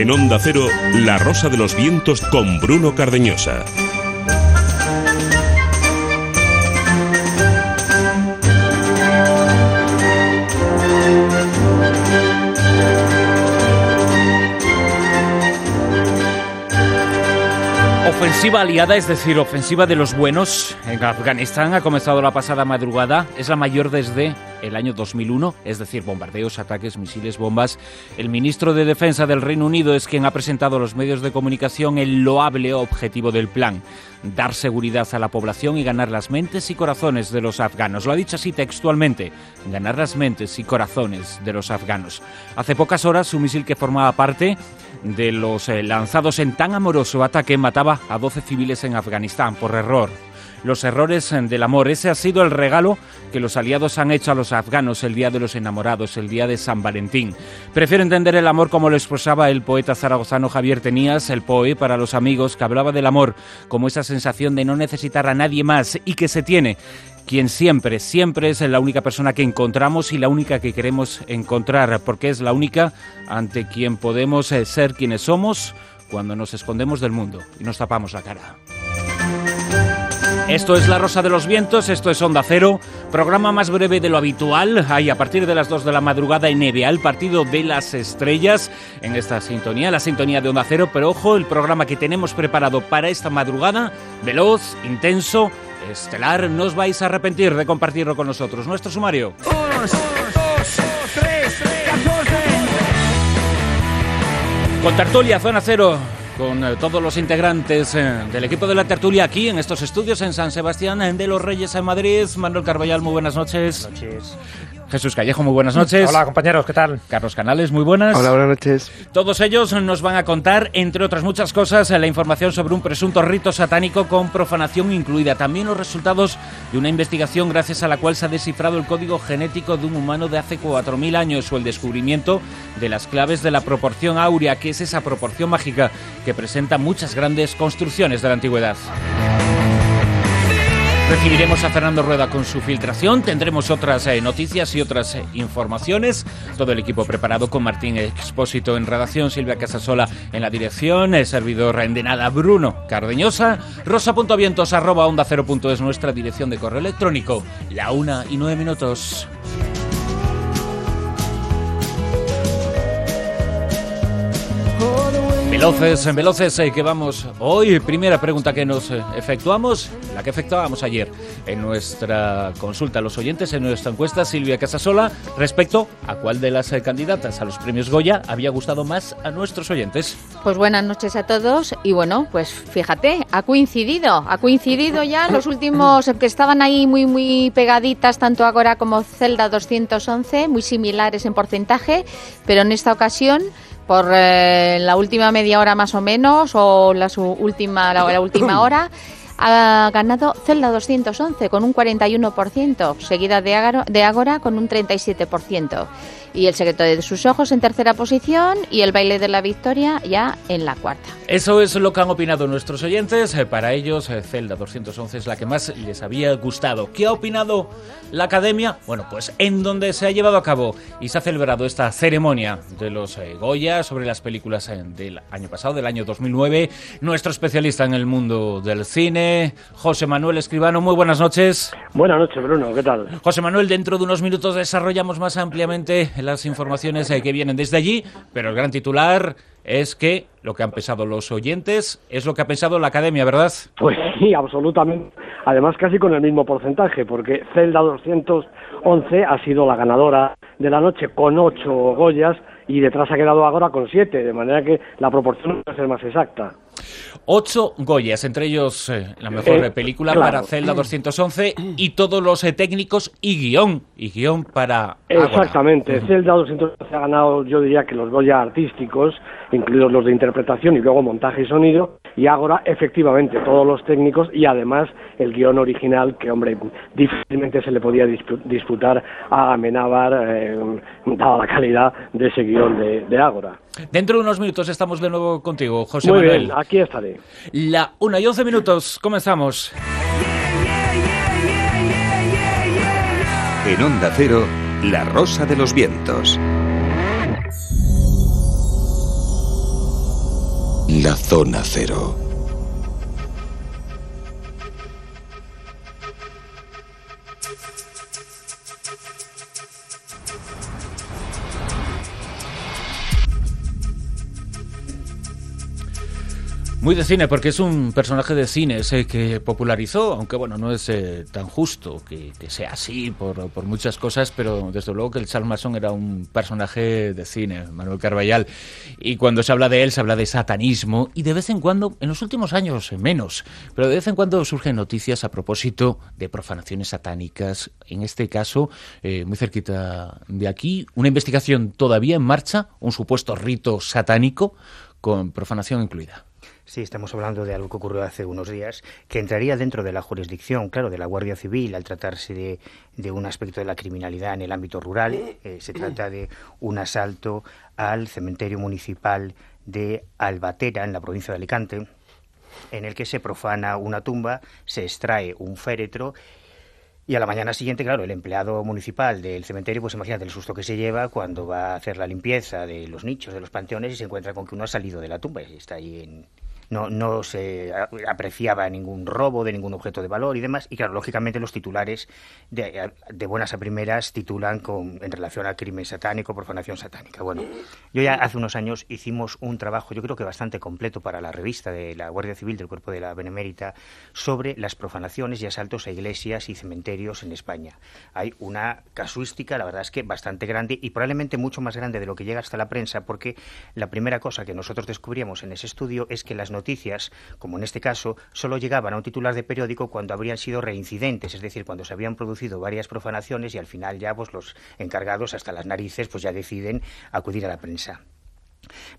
En Onda Cero, La Rosa de los Vientos con Bruno Cardeñosa. Ofensiva aliada, es decir, ofensiva de los buenos en Afganistán ha comenzado la pasada madrugada. Es la mayor desde el año 2001, es decir, bombardeos, ataques, misiles, bombas. El ministro de Defensa del Reino Unido es quien ha presentado a los medios de comunicación el loable objetivo del plan, dar seguridad a la población y ganar las mentes y corazones de los afganos. Lo ha dicho así textualmente, ganar las mentes y corazones de los afganos. Hace pocas horas, un misil que formaba parte de los eh, lanzados en tan amoroso ataque mataba a 12 civiles en Afganistán por error. Los errores eh, del amor, ese ha sido el regalo que los aliados han hecho a los afganos el día de los enamorados, el día de San Valentín. Prefiero entender el amor como lo expresaba el poeta zaragozano Javier Tenías, el poe para los amigos, que hablaba del amor como esa sensación de no necesitar a nadie más y que se tiene quien siempre, siempre es la única persona que encontramos y la única que queremos encontrar, porque es la única ante quien podemos eh, ser quienes somos cuando nos escondemos del mundo y nos tapamos la cara. Esto es La Rosa de los Vientos, esto es Onda Cero, programa más breve de lo habitual. Hay a partir de las 2 de la madrugada en NBA, el partido de las estrellas en esta sintonía, la sintonía de Onda Cero. Pero ojo, el programa que tenemos preparado para esta madrugada, veloz, intenso, estelar, no os vais a arrepentir de compartirlo con nosotros. Nuestro sumario. Con Tertulia, Zona Cero, con eh, todos los integrantes eh, del equipo de la tertulia aquí en estos estudios en San Sebastián de los Reyes en Madrid. Manuel Carballal, muy buenas noches. Buenas noches. Jesús Callejo, muy buenas noches. Hola compañeros, ¿qué tal? Carlos Canales, muy buenas. Hola, buenas noches. Todos ellos nos van a contar, entre otras muchas cosas, la información sobre un presunto rito satánico con profanación incluida. También los resultados de una investigación gracias a la cual se ha descifrado el código genético de un humano de hace 4.000 años o el descubrimiento de las claves de la proporción áurea, que es esa proporción mágica que presenta muchas grandes construcciones de la antigüedad. Recibiremos a Fernando Rueda con su filtración, tendremos otras eh, noticias y otras eh, informaciones. Todo el equipo preparado con Martín Expósito en redacción, Silvia Casasola en la dirección, el servidor de nada Bruno Cardeñosa, rosa.vientos arroba es nuestra dirección de correo electrónico, la una y nueve minutos. Veloces, veloces, eh, que vamos hoy. Primera pregunta que nos eh, efectuamos, la que efectuábamos ayer en nuestra consulta a los oyentes, en nuestra encuesta, Silvia Casasola, respecto a cuál de las eh, candidatas a los premios Goya había gustado más a nuestros oyentes. Pues buenas noches a todos y bueno, pues fíjate, ha coincidido, ha coincidido ya los últimos que estaban ahí muy muy pegaditas, tanto Agora como Zelda 211, muy similares en porcentaje, pero en esta ocasión por eh, la última media hora más o menos o la, su última, la, la última hora ha ganado Zelda 211 con un 41%, seguida de Ágora, de Ágora con un 37%. Y el secreto de sus ojos en tercera posición y el baile de la victoria ya en la cuarta. Eso es lo que han opinado nuestros oyentes. Eh, Para ellos, eh, Zelda 211 es la que más les había gustado. ¿Qué ha opinado la academia? Bueno, pues en donde se ha llevado a cabo y se ha celebrado esta ceremonia de los eh, Goya sobre las películas eh, del año pasado, del año 2009, nuestro especialista en el mundo del cine, José Manuel Escribano. Muy buenas noches. Buenas noches, Bruno, ¿qué tal? José Manuel, dentro de unos minutos desarrollamos más ampliamente las informaciones eh, que vienen desde allí, pero el gran titular es que lo que han pensado los oyentes es lo que ha pensado la academia, ¿verdad? Pues sí, absolutamente. Además, casi con el mismo porcentaje, porque Zelda 211 ha sido la ganadora de la noche con ocho Goyas y detrás ha quedado ahora con siete, de manera que la proporción va a ser más exacta. Ocho Goyas, entre ellos eh, la mejor Eh, película claro. para Zelda 211 y todos los eh, técnicos y guion, y guion para. Exactamente. Zelda 211 ha ganado, yo diría que los Goya artísticos, incluidos los de interpretación y luego montaje y sonido, y ahora efectivamente todos los técnicos y además el guion original que, hombre, difícilmente se le podía dispu- disputar a Amenábar, eh, dada la calidad de ese guion de, de Ágora. Dentro de unos minutos estamos de nuevo contigo, José Muy Manuel. bien, aquí estaré. La una y once minutos, comenzamos. En Onda Cero, La Rosa de los Vientos. La zona cero. Muy de cine, porque es un personaje de cine ese que popularizó, aunque bueno, no es eh, tan justo que, sea así por, muchas cosas, pero desde luego que el Charles Manson era un personaje de cine, Manuel Carballal. Y cuando se habla de él, se habla de satanismo, y de vez en cuando, en los últimos años menos, pero de vez en cuando surgen noticias a propósito de profanaciones satánicas. En este caso, eh, muy cerquita de aquí, una investigación todavía en marcha, un supuesto rito satánico con profanación incluida. Sí, estamos hablando de algo que ocurrió hace unos días, que entraría dentro de la jurisdicción, claro, de la Guardia Civil al tratarse de, un aspecto de la criminalidad en el ámbito rural. Eh, se trata de un asalto al cementerio municipal de Albatera, en la provincia de Alicante, en el que se profana una tumba, se extrae un féretro y a la mañana siguiente, claro, el empleado municipal del cementerio, pues imagínate el susto que se lleva cuando va a hacer la limpieza de los nichos, de los panteones y se encuentra con que uno ha salido de la tumba y está ahí en, no, se apreciaba ningún robo de ningún objeto de valor y demás. Y claro, lógicamente los titulares de, de buenas a primeras titulan con, en relación al crimen satánico, profanación satánica. Bueno, yo ya hace unos años hicimos un trabajo, yo creo que bastante completo para la revista de la Guardia Civil del Cuerpo de la Benemérita sobre las profanaciones y asaltos a iglesias y cementerios en España. Hay una casuística, la verdad es que bastante grande y probablemente mucho más grande de lo que llega hasta la prensa, porque la primera cosa que nosotros descubríamos en ese estudio es que las noticias, como en este caso, solo llegaban a un titular de periódico cuando habrían sido reincidentes, es decir, cuando se habían producido varias profanaciones y al final ya pues, los encargados hasta las narices pues ya deciden acudir a la prensa.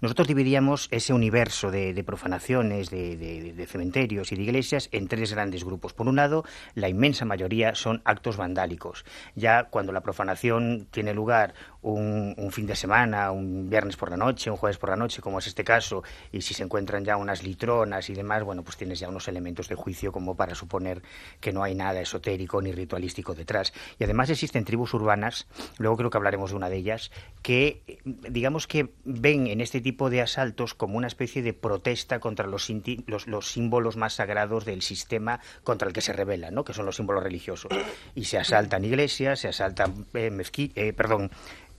Nosotros dividíamos ese universo de, profanaciones, de, cementerios y de iglesias en tres grandes grupos. Por un lado, la inmensa mayoría son actos vandálicos. Ya cuando la profanación tiene lugar un, fin de semana, un viernes por la noche, un jueves por la noche, como es este caso, y si se encuentran ya unas litronas y demás, bueno, pues tienes ya unos elementos de juicio como para suponer que no hay nada esotérico ni ritualístico detrás. Y además existen tribus urbanas, luego creo que hablaremos de una de ellas, que digamos que ven en este tipo de asaltos como una especie de protesta contra los, los, símbolos más sagrados del sistema contra el que se rebelan, ¿no? que son los símbolos religiosos. Y se asaltan iglesias, se asaltan eh, eh perdón,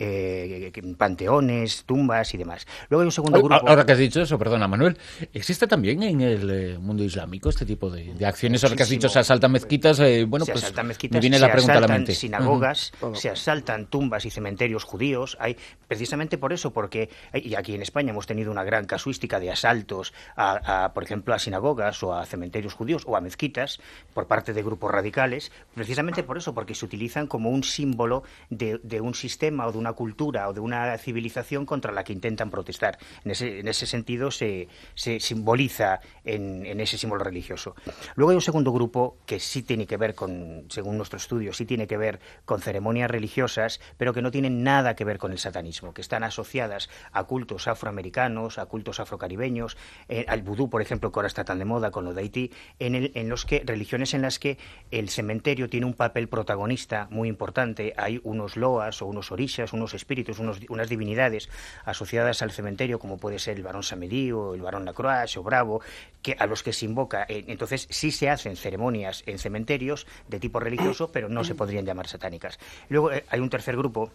eh, panteones, tumbas y demás. Luego hay un segundo grupo. Ahora que has dicho eso, perdona Manuel, ¿existe también en el eh, mundo islámico este tipo de, acciones? Ahora que has dicho se asaltan mezquitas, eh, bueno, se pues asaltan mezquitas, me viene la pregunta a la mente. sinagogas, se asaltan tumbas y cementerios judíos. Hay precisamente por eso, porque y aquí en España hemos tenido una gran casuística de asaltos a, por ejemplo, a sinagogas o a cementerios judíos o a mezquitas por parte de grupos radicales, precisamente por eso, porque se utilizan como un símbolo de, de un sistema o de una cultura o de una civilización contra la que intentan protestar. En ese, en ese sentido se, simboliza en, ese símbolo religioso. Luego hay un segundo grupo que sí tiene que ver con, según nuestro estudio, sí tiene que ver con ceremonias religiosas, pero que no tienen nada que ver con el satanismo, que están asociadas a cultos afroamericanos, a cultos afrocaribeños, eh, al vudú, por ejemplo, que ahora está tan de moda con lo de Haití, en los que religiones en las que el cementerio tiene un papel protagonista muy importante. Hay unos loas o unos orishas, unos espíritus, unas divinidades asociadas al cementerio, como puede ser el varón Samedí o el varón Lacroix o Bravo, que, a los que se invoca. Eh, entonces, sí se hacen ceremonias en cementerios de tipo religioso, pero no se podrían llamar satánicas. Luego eh, hay un tercer grupo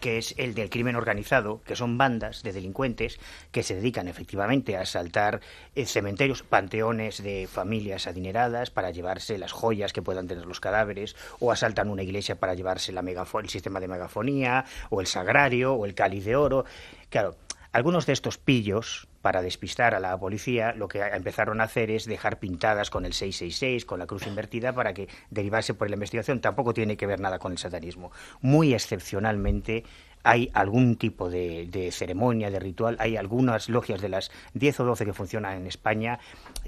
que es el del crimen organizado, que son bandas de delincuentes que se dedican efectivamente a asaltar eh, cementerios, panteones de familias adineradas para llevarse las joyas que puedan tener los cadáveres, o asaltan una iglesia para llevarse la el sistema de megafonía, o el sagrario, o el cáliz de oro. Claro, algunos de estos pillos, para despistar a la policía, lo que empezaron a hacer es dejar pintadas con el 666, con la cruz invertida, para que derivase por la investigación. Tampoco tiene que ver nada con el satanismo. Muy excepcionalmente hay algún tipo de, ceremonia, de ritual, hay algunas logias de las 10 o 12 que funcionan en España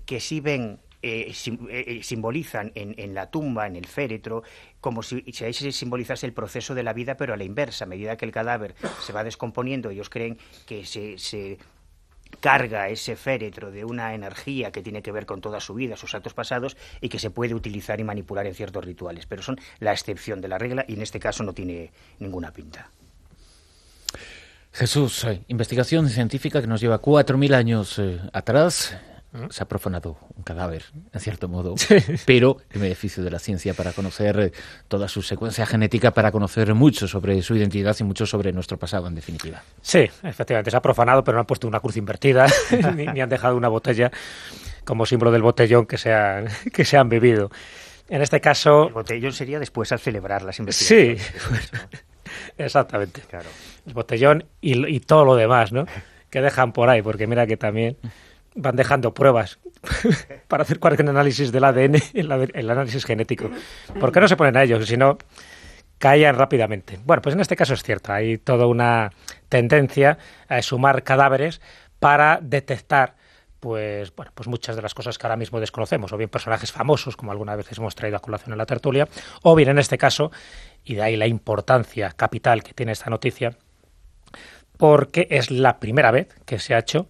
que sí ven eh, eh, eh, simbolizan en, la tumba, en el féretro, como si, si, simbolizase el proceso de la vida, pero a la inversa. A medida que el cadáver se va descomponiendo, ellos creen que se carga ese féretro de una energía que tiene que ver con toda su vida, sus actos pasados, y que se puede utilizar y manipular en ciertos rituales. Pero son la excepción de la regla y en este caso no tiene ninguna pinta. Jesús, eh, investigación científica que nos lleva cuatro mil años eh, atrás. ¿Mm? Se ha profanado un cadáver, en cierto modo, pero el beneficio de la ciencia para conocer eh, toda su secuencia genética, para conocer mucho sobre su identidad y mucho sobre nuestro pasado, en definitiva. Sí, efectivamente, se ha profanado, pero no han puesto una cruz invertida, ni, han dejado una botella como símbolo del botellón que se, que se han bebido. En este caso... El botellón sería después al celebrar las investigaciones. Sí, exactamente. Claro. El botellón y, todo lo demás, ¿no? Que dejan por ahí, porque mira que también van dejando pruebas para hacer cualquier análisis del ADN, el, análisis genético. ¿Por qué no se ponen a ellos? Si no, caían rápidamente. Bueno, pues en este caso es cierto, hay toda una tendencia a sumar cadáveres para detectar pues bueno, pues muchas de las cosas que ahora mismo desconocemos, o bien personajes famosos, como alguna vez hemos traído a colación en la tertulia, o bien en este caso, y de ahí la importancia capital que tiene esta noticia, porque es la primera vez que se ha hecho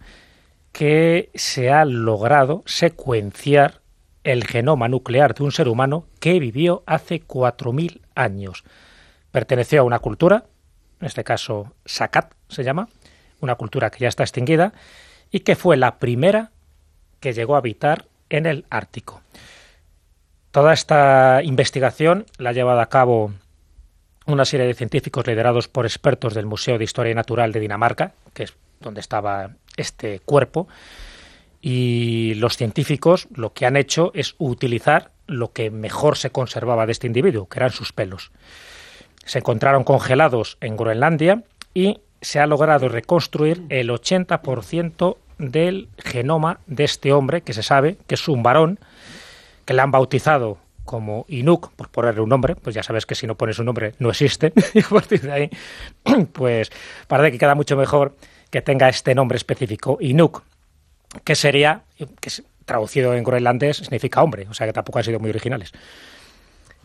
que se ha logrado secuenciar el genoma nuclear de un ser humano que vivió hace 4.000 años. Perteneció a una cultura, en este caso Sakat se llama, una cultura que ya está extinguida, y que fue la primera que llegó a habitar en el Ártico. Toda esta investigación la ha llevado a cabo una serie de científicos liderados por expertos del Museo de Historia Natural de Dinamarca, que es donde estaba este cuerpo, y los científicos lo que han hecho es utilizar lo que mejor se conservaba de este individuo, que eran sus pelos. Se encontraron congelados en Groenlandia y se ha logrado reconstruir el 80% del genoma de este hombre, que se sabe que es un varón, que le han bautizado como Inuk, por ponerle un nombre, pues ya sabes que si no pones un nombre no existe, y a partir de ahí, pues parece que queda mucho mejor que tenga este nombre específico, Inuk, que sería, que traducido en groenlandés significa hombre, o sea que tampoco han sido muy originales,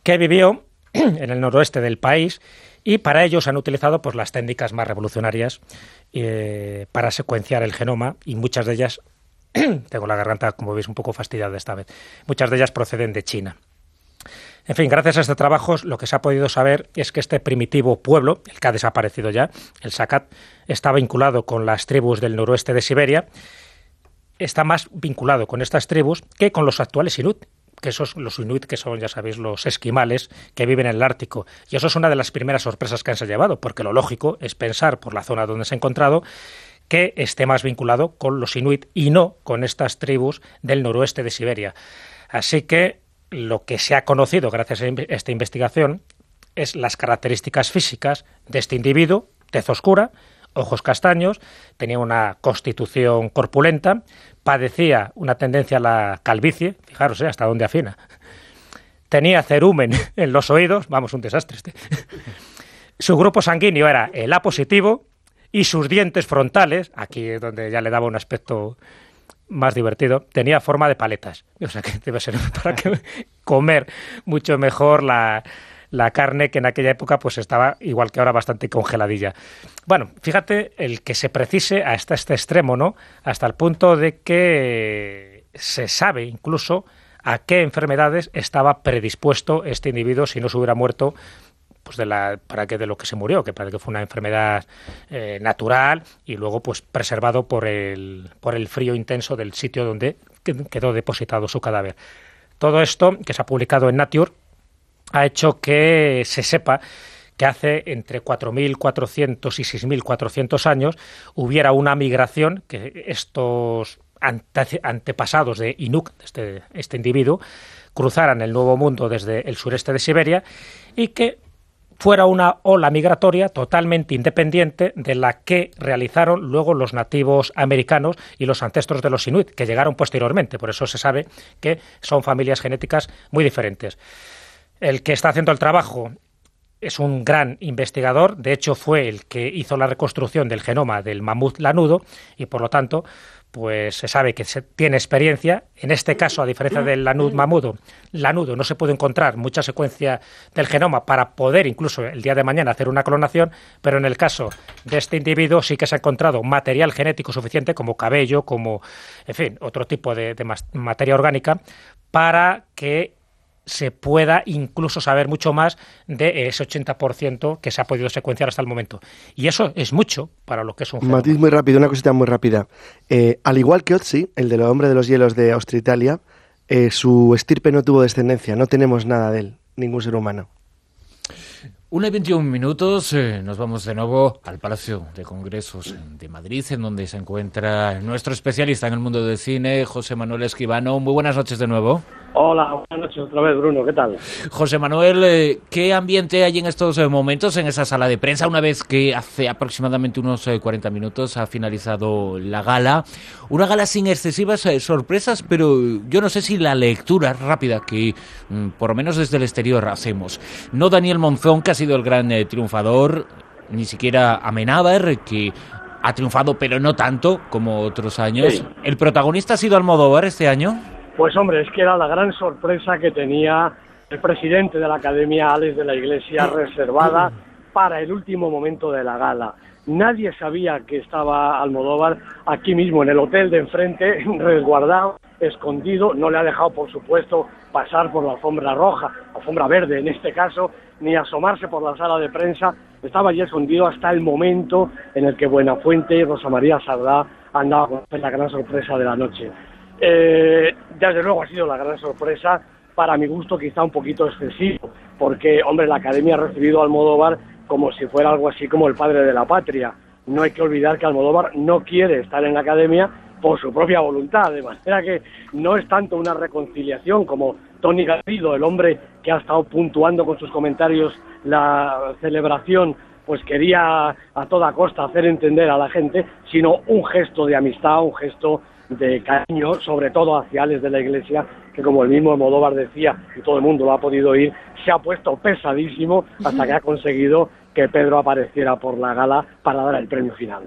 que vivió en el noroeste del país y para ello se han utilizado pues, las técnicas más revolucionarias eh, para secuenciar el genoma y muchas de ellas, tengo la garganta como veis un poco fastidiada esta vez, muchas de ellas proceden de China. En fin, gracias a este trabajo lo que se ha podido saber es que este primitivo pueblo, el que ha desaparecido ya, el Sakat, está vinculado con las tribus del noroeste de Siberia, está más vinculado con estas tribus que con los actuales Inuit, que esos, los inuit, que son, ya sabéis, los esquimales que viven en el Ártico. Y eso es una de las primeras sorpresas que han se llevado, porque lo lógico es pensar, por la zona donde se ha encontrado, que esté más vinculado con los inuit y no con estas tribus del noroeste de Siberia. Así que lo que se ha conocido gracias a esta investigación es las características físicas de este individuo, tez oscura, ojos castaños, tenía una constitución corpulenta, padecía una tendencia a la calvicie, fijaros ¿eh? hasta dónde afina. Tenía cerumen en los oídos, vamos, un desastre este. Su grupo sanguíneo era el A positivo y sus dientes frontales, aquí es donde ya le daba un aspecto más divertido, tenía forma de paletas. O sea que debe ser para comer mucho mejor la, la carne que en aquella época pues estaba igual que ahora bastante congeladilla. Bueno, fíjate el que se precise hasta este extremo, ¿no? Hasta el punto de que se sabe incluso a qué enfermedades estaba predispuesto este individuo si no se hubiera muerto pues de la para que de lo que se murió que parece que fue una enfermedad eh, natural y luego pues preservado por el por el frío intenso del sitio donde quedó depositado su cadáver. Todo esto que se ha publicado en Nature ha hecho que se sepa que hace entre 4.400 y 6.400 años hubiera una migración que estos antepasados de Inuk, este, este individuo, cruzaran el Nuevo Mundo desde el sureste de Siberia y que fuera una ola migratoria totalmente independiente de la que realizaron luego los nativos americanos y los ancestros de los inuit, que llegaron posteriormente. Por eso se sabe que son familias genéticas muy diferentes. El que está haciendo el trabajo es un gran investigador, de hecho fue el que hizo la reconstrucción del genoma del mamut lanudo y por lo tanto pues se sabe que se tiene experiencia. En este caso, a diferencia del lanud mamudo, lanudo no se puede encontrar mucha secuencia del genoma para poder incluso el día de mañana hacer una clonación, pero en el caso de este individuo sí que se ha encontrado material genético suficiente como cabello, como, en fin, otro tipo de, de materia orgánica para que se pueda incluso saber mucho más de ese 80% que se ha podido secuenciar hasta el momento. Y eso es mucho para lo que es un fenómeno. Matiz muy rápido, una cosita muy rápida. Eh, al igual que Otzi, el de los hombres de los hielos de Austria-Italia, eh, su estirpe no tuvo descendencia, no tenemos nada de él, ningún ser humano. Una y 21 minutos, eh, nos vamos de nuevo al Palacio de Congresos de Madrid, en donde se encuentra nuestro especialista en el mundo del cine, José Manuel Esquivano. Muy buenas noches de nuevo. Hola, buenas noches otra vez, Bruno. ¿Qué tal? José Manuel, eh, ¿qué ambiente hay en estos eh, momentos en esa sala de prensa una vez que hace aproximadamente unos 40 eh, minutos ha finalizado la gala? Una gala sin excesivas sorpresas, pero yo no sé si la lectura rápida que mm, por lo menos desde el exterior hacemos. No Daniel Monzón, que sido el gran triunfador, ni siquiera Amenábar, que ha triunfado, pero no tanto como otros años. ¿El protagonista ha sido Almodóvar este año? Pues hombre, es que era la gran sorpresa que tenía el presidente de la Academia, Alex de la Iglesia, reservada para el último momento de la gala. Nadie sabía que estaba Almodóvar aquí mismo en el hotel de enfrente, resguardado, escondido. No le ha dejado, por supuesto, pasar por la alfombra roja, alfombra verde en este caso, ni asomarse por la sala de prensa. Estaba allí escondido hasta el momento en el que Buenafuente y Rosa María Sardá han dado la gran sorpresa de la noche. Eh, desde luego ha sido la gran sorpresa, para mi gusto quizá un poquito excesivo, porque, hombre, la Academia ha recibido a Almodóvar como si fuera algo así como el padre de la patria. No hay que olvidar que Almodóvar no quiere estar en la Academia por su propia voluntad, de manera que no es tanto una reconciliación como Tony Garrido, el hombre que ha estado puntuando con sus comentarios la celebración, pues quería a toda costa hacer entender a la gente, sino un gesto de amistad, un gesto de cariño, sobre todo hacia Alex de la Iglesia, que como el mismo Modóvar decía, y todo el mundo lo ha podido oír, se ha puesto pesadísimo hasta que ha conseguido que Pedro apareciera por la gala para dar el premio final.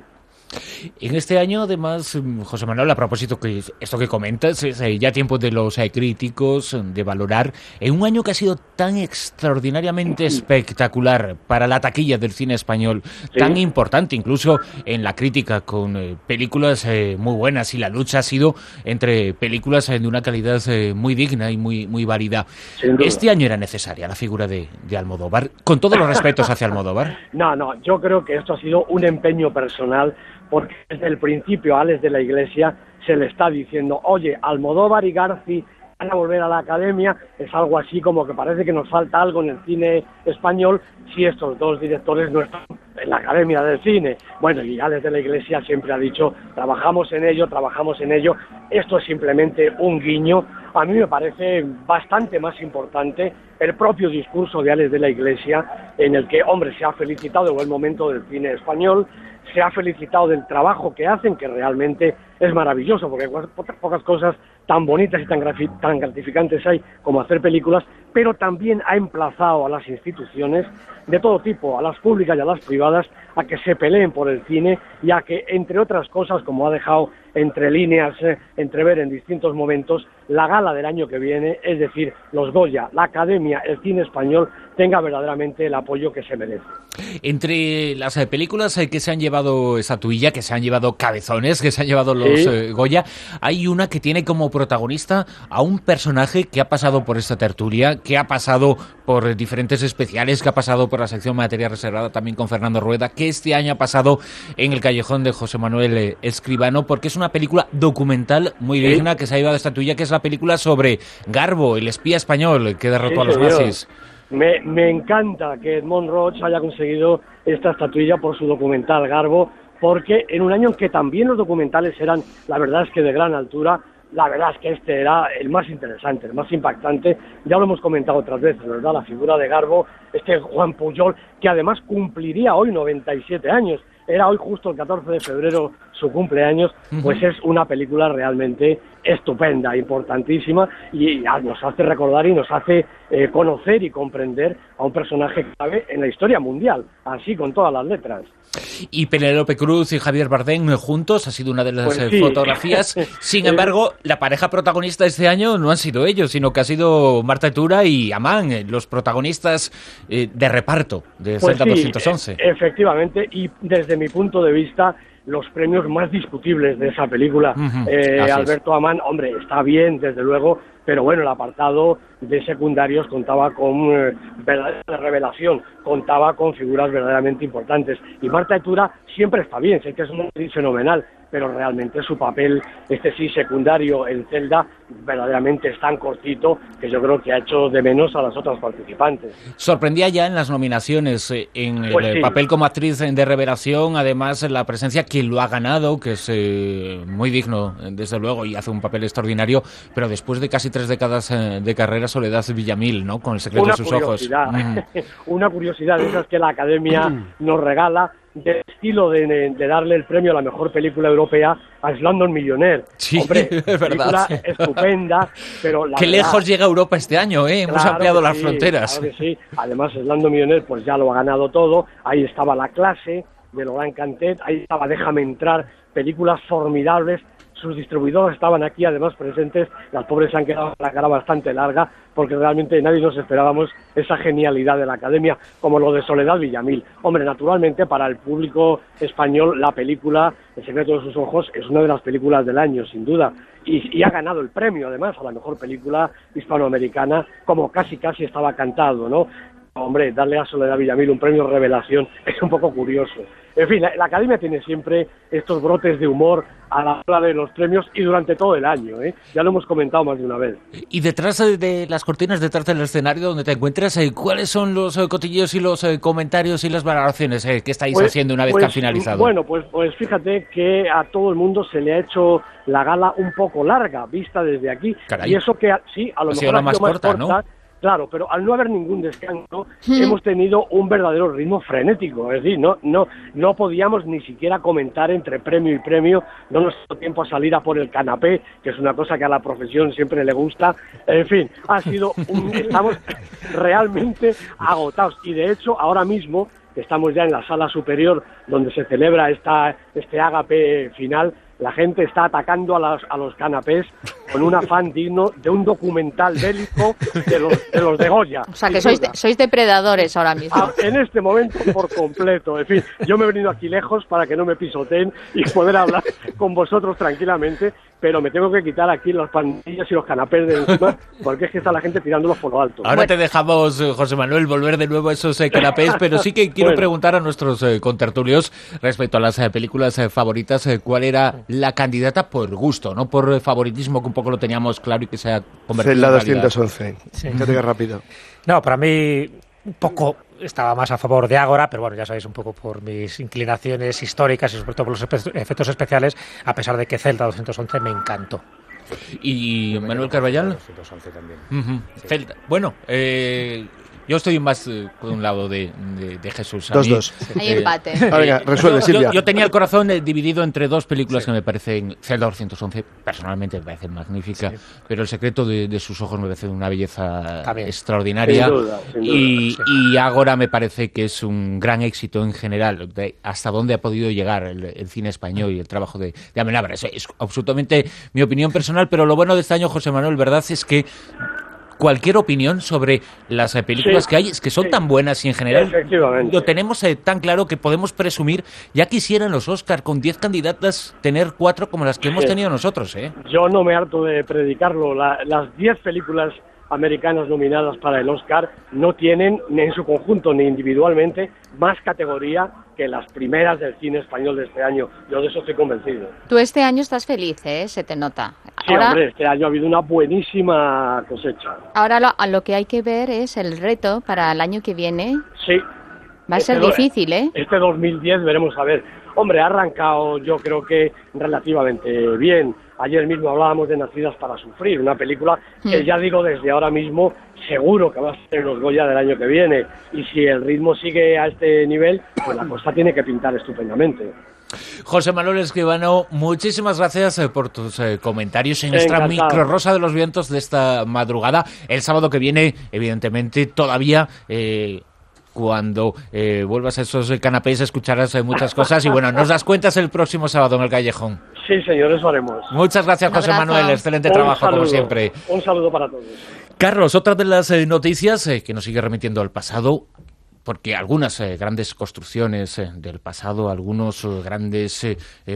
En este año, además, mm, José Manuel, a propósito que esto que comentas, es eh, ya tiempo de los eh, críticos mm, de valorar, en un año que ha sido tan extraordinariamente espectacular para la taquilla del cine español, tan importante incluso en la crítica, con eh, películas muy buenas y la lucha ha sido entre películas de una calidad muy digna y muy, muy válida. Este año era necesaria la figura de, de Almodóvar, con todos los respetos hacia Almodóvar. No, no, yo creo que esto ha sido un empeño personal porque desde el principio a Alex de la Iglesia se le está diciendo, oye, Almodóvar y Garci van a volver a la academia, es algo así como que parece que nos falta algo en el cine español si estos dos directores no están en la academia del cine. Bueno, y Alex de la Iglesia siempre ha dicho, trabajamos en ello, trabajamos en ello, esto es simplemente un guiño. A mí me parece bastante más importante el propio discurso de Alex de la Iglesia, en el que, hombre, se ha felicitado el buen momento del cine español, se ha felicitado del trabajo que hacen, que realmente es maravilloso, porque pocas cosas tan bonitas y tan, tan gratificantes hay como hacer películas, pero también ha emplazado a las instituciones de todo tipo, a las públicas y a las privadas, a que se peleen por el cine y a que, entre otras cosas, como ha dejado entre líneas, eh, entrever en distintos momentos, la gala del año que viene, es decir, los Goya, la Academia, el cine español, tenga verdaderamente el apoyo que se merece. Entre las eh, películas eh, que se han llevado estatuilla, que se han llevado cabezones, que se han llevado los Goya, hay una que tiene como protagonista a un personaje que ha pasado por esta tertulia, que ha pasado por diferentes especiales, que ha pasado por la sección materia reservada también con Fernando Rueda, que este año ha pasado en el callejón de José Manuel Escribano, porque es una película documental muy digna que se ha llevado esta tuya, que es la película sobre Garbo, el espía español que derrotó a los nazis. Me, me, encanta que Edmond Roche haya conseguido esta estatuilla por su documental Garbo, porque en un año en que también los documentales eran, la verdad es que de gran altura, la verdad es que este era el más interesante, el más impactante. Ya lo hemos comentado otras veces, ¿verdad? La figura de Garbo, este Juan Puyol, que además cumpliría hoy 97 años era hoy justo el 14 de febrero su cumpleaños, pues es una película realmente estupenda, importantísima y, nos hace recordar y nos hace eh, conocer y comprender a un personaje clave en la historia mundial, así con todas las letras. Y Penélope Cruz y Javier Bardem juntos ha sido una de las pues eh, fotografías. Sin embargo, la pareja protagonista este año no han sido ellos, sino que ha sido Marta Tura y Amán, eh, los protagonistas de reparto de pues 211. efectivamente, y desde mi punto de vista, los premios más discutibles de esa película. Eh, Alberto Amán, hombre, está bien, desde luego, pero bueno, el apartado de secundarios contaba con eh, verdadera revelación, contaba con figuras verdaderamente importantes. Y Marta Etura siempre está bien, sé que es un fenomenal, pero realmente su papel, este sí secundario en Zelda, verdaderamente es tan cortito que yo creo que ha hecho de menos a las otras participantes. Sorprendía ya en las nominaciones, eh, en el pues papel como actriz de revelación, además la presencia quien lo ha ganado, que es eh, muy digno, desde luego, y hace un papel extraordinario, pero después de casi tres décadas eh, de carrera, Soledad Villamil, ¿no? Con el secreto de sus ojos. Una curiosidad de esas que la Academia nos regala de estilo de, darle el premio a la mejor película europea a Slumdog Millionaire. Sí, Hombre, es película estupenda, pero Qué lejos llega Europa este año, ¿eh? Hemos ampliado las fronteras. Claro que sí. Además, Slumdog Millionaire pues ya lo ha ganado todo. Ahí estaba La clase de Laurent Cantet, ahí estaba Déjame entrar, películas formidables sus distribuidores estaban aquí además presentes, las pobres se han quedado la cara bastante larga porque realmente nadie nos esperábamos esa genialidad de la academia como lo de Soledad Villamil. Hombre, naturalmente para el público español la película El secreto de sus ojos es una de las películas del año, sin duda, y, y ha ganado el premio además a la mejor película hispanoamericana como casi casi estaba cantado, ¿no? Hombre, darle a Soledad Villamil un premio revelación es un poco curioso. En fin, la, Academia tiene siempre estos brotes de humor a la hora de los premios y durante todo el año, ¿eh? Ya lo hemos comentado más de una vez. Y detrás de las cortinas, detrás del escenario donde te encuentras, eh, ¿cuáles son los eh, cotillos y los eh, comentarios y las valoraciones que estáis pues, haciendo una vez que ha pues, finalizado? Bueno, pues, pues fíjate que a todo el mundo se le ha hecho la gala un poco larga, vista desde aquí. Y eso que sí, a lo mejor ha más, corta, ¿no? Claro, pero al no haber ningún descanso, hemos tenido un verdadero ritmo frenético. Es decir, no, no, no podíamos ni siquiera comentar entre premio y premio, no nos dio tiempo a salir a por el canapé, que es una cosa que a la profesión siempre le gusta. En fin, ha sido un, estamos realmente agotados. Y de hecho, ahora mismo, que estamos ya en la sala superior donde se celebra esta, este ágape final, la gente está atacando a, las, a los canapés con un afán digno de un documental bélico de los de, los de Goya. O sea, que sois, sois depredadores ahora mismo. Ah, en este momento, por completo. En fin, yo me he venido aquí lejos para que no me pisoteen y poder hablar con vosotros tranquilamente pero me tengo que quitar aquí las pandillas y los canapés de encima, porque es que está la gente tirándolos por lo alto. Ahora te dejamos, eh, José Manuel, volver de nuevo a esos eh, canapés, pero sí que quiero preguntar a nuestros eh, contertulios respecto a las películas favoritas, cuál era la candidata por gusto, no por favoritismo, que un poco lo teníamos claro y que se ha convertido Celda 211, sí. que te rápido. No, para mí un poco estaba más a favor de Ágora, pero bueno, ya sabéis un poco por mis inclinaciones históricas y sobre todo por los efectos especiales, a pesar de que Zelda 211 me encantó. ¿Y Manuel Carballal? 211 también. Celda. Bueno, eh, yo estoy más eh, con un lado de, Jesús. dos, dos. Hay empate. Ah, resuelve, Silvia. Yo, tenía el corazón eh, dividido entre dos películas que me parecen. Zelda 211, personalmente me parece magnífica, pero El secreto de, sus ojos me parece una belleza extraordinaria. y, y Ágora me parece que es un gran éxito en general. hasta dónde ha podido llegar el, cine español y el trabajo de, de Amenábar. Es, es absolutamente mi opinión personal, pero lo bueno de este año, José Manuel, verdad es que cualquier opinión sobre las eh, películas que hay, es que son tan buenas y en general lo tenemos eh, tan claro que podemos presumir, ya quisieran los Oscar con 10 candidatas tener cuatro como las que hemos tenido nosotros. ¿eh? Yo no me harto de predicarlo, las 10 películas americanas nominadas para el Oscar no tienen ni en su conjunto ni individualmente más categoría que las primeras del cine español de este año. Yo de eso estoy convencido. Tú este año estás feliz, ¿eh? Se te nota. Sí, hombre, este año ha habido una buenísima cosecha. Ahora lo, lo que hay que ver es el reto para el año que viene. Sí. Va a ser este difícil, ¿eh? Este 2010 veremos a ver. Hombre, ha arrancado yo creo que relativamente bien Ayer mismo hablábamos de Nacidas para Sufrir, una película que hmm. ya digo desde ahora mismo seguro que va a ser los Goya del año que viene. Y si el ritmo sigue a este nivel, pues la cosa tiene que pintar estupendamente. José Manuel Escribano, muchísimas gracias eh, por tus eh, comentarios en nuestra micro rosa de los vientos de esta madrugada. El sábado que viene, evidentemente, todavía eh, cuando eh, vuelvas a esos canapés escucharás eh, muchas cosas y bueno, nos das cuentas el próximo sábado en el Callejón. Sí, señor, eso haremos. Muchas gracias, José Manuel. Excelente trabajo, como siempre. Un saludo para todos. Carlos, otra de las eh, noticias que nos sigue remitiendo al pasado porque algunas eh, grandes construcciones eh, del pasado, algunos eh, grandes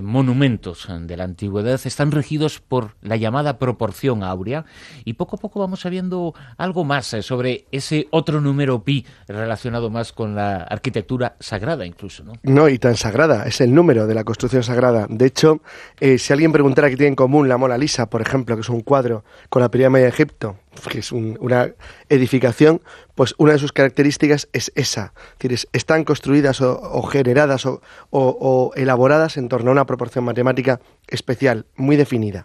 monumentos de la antigüedad están regidos por la llamada proporción áurea y poco a poco vamos sabiendo algo más sobre ese otro número pi relacionado más con la arquitectura sagrada incluso, ¿no? No, y tan sagrada, es el número de la construcción sagrada. De hecho, si alguien preguntara qué tiene en común la Mona Lisa, por ejemplo, que es un cuadro con la pirámide de Egipto, que es una edificación, pues una de sus características es esa. Es están construidas o, generadas o, elaboradas en torno a una proporción matemática especial, muy definida.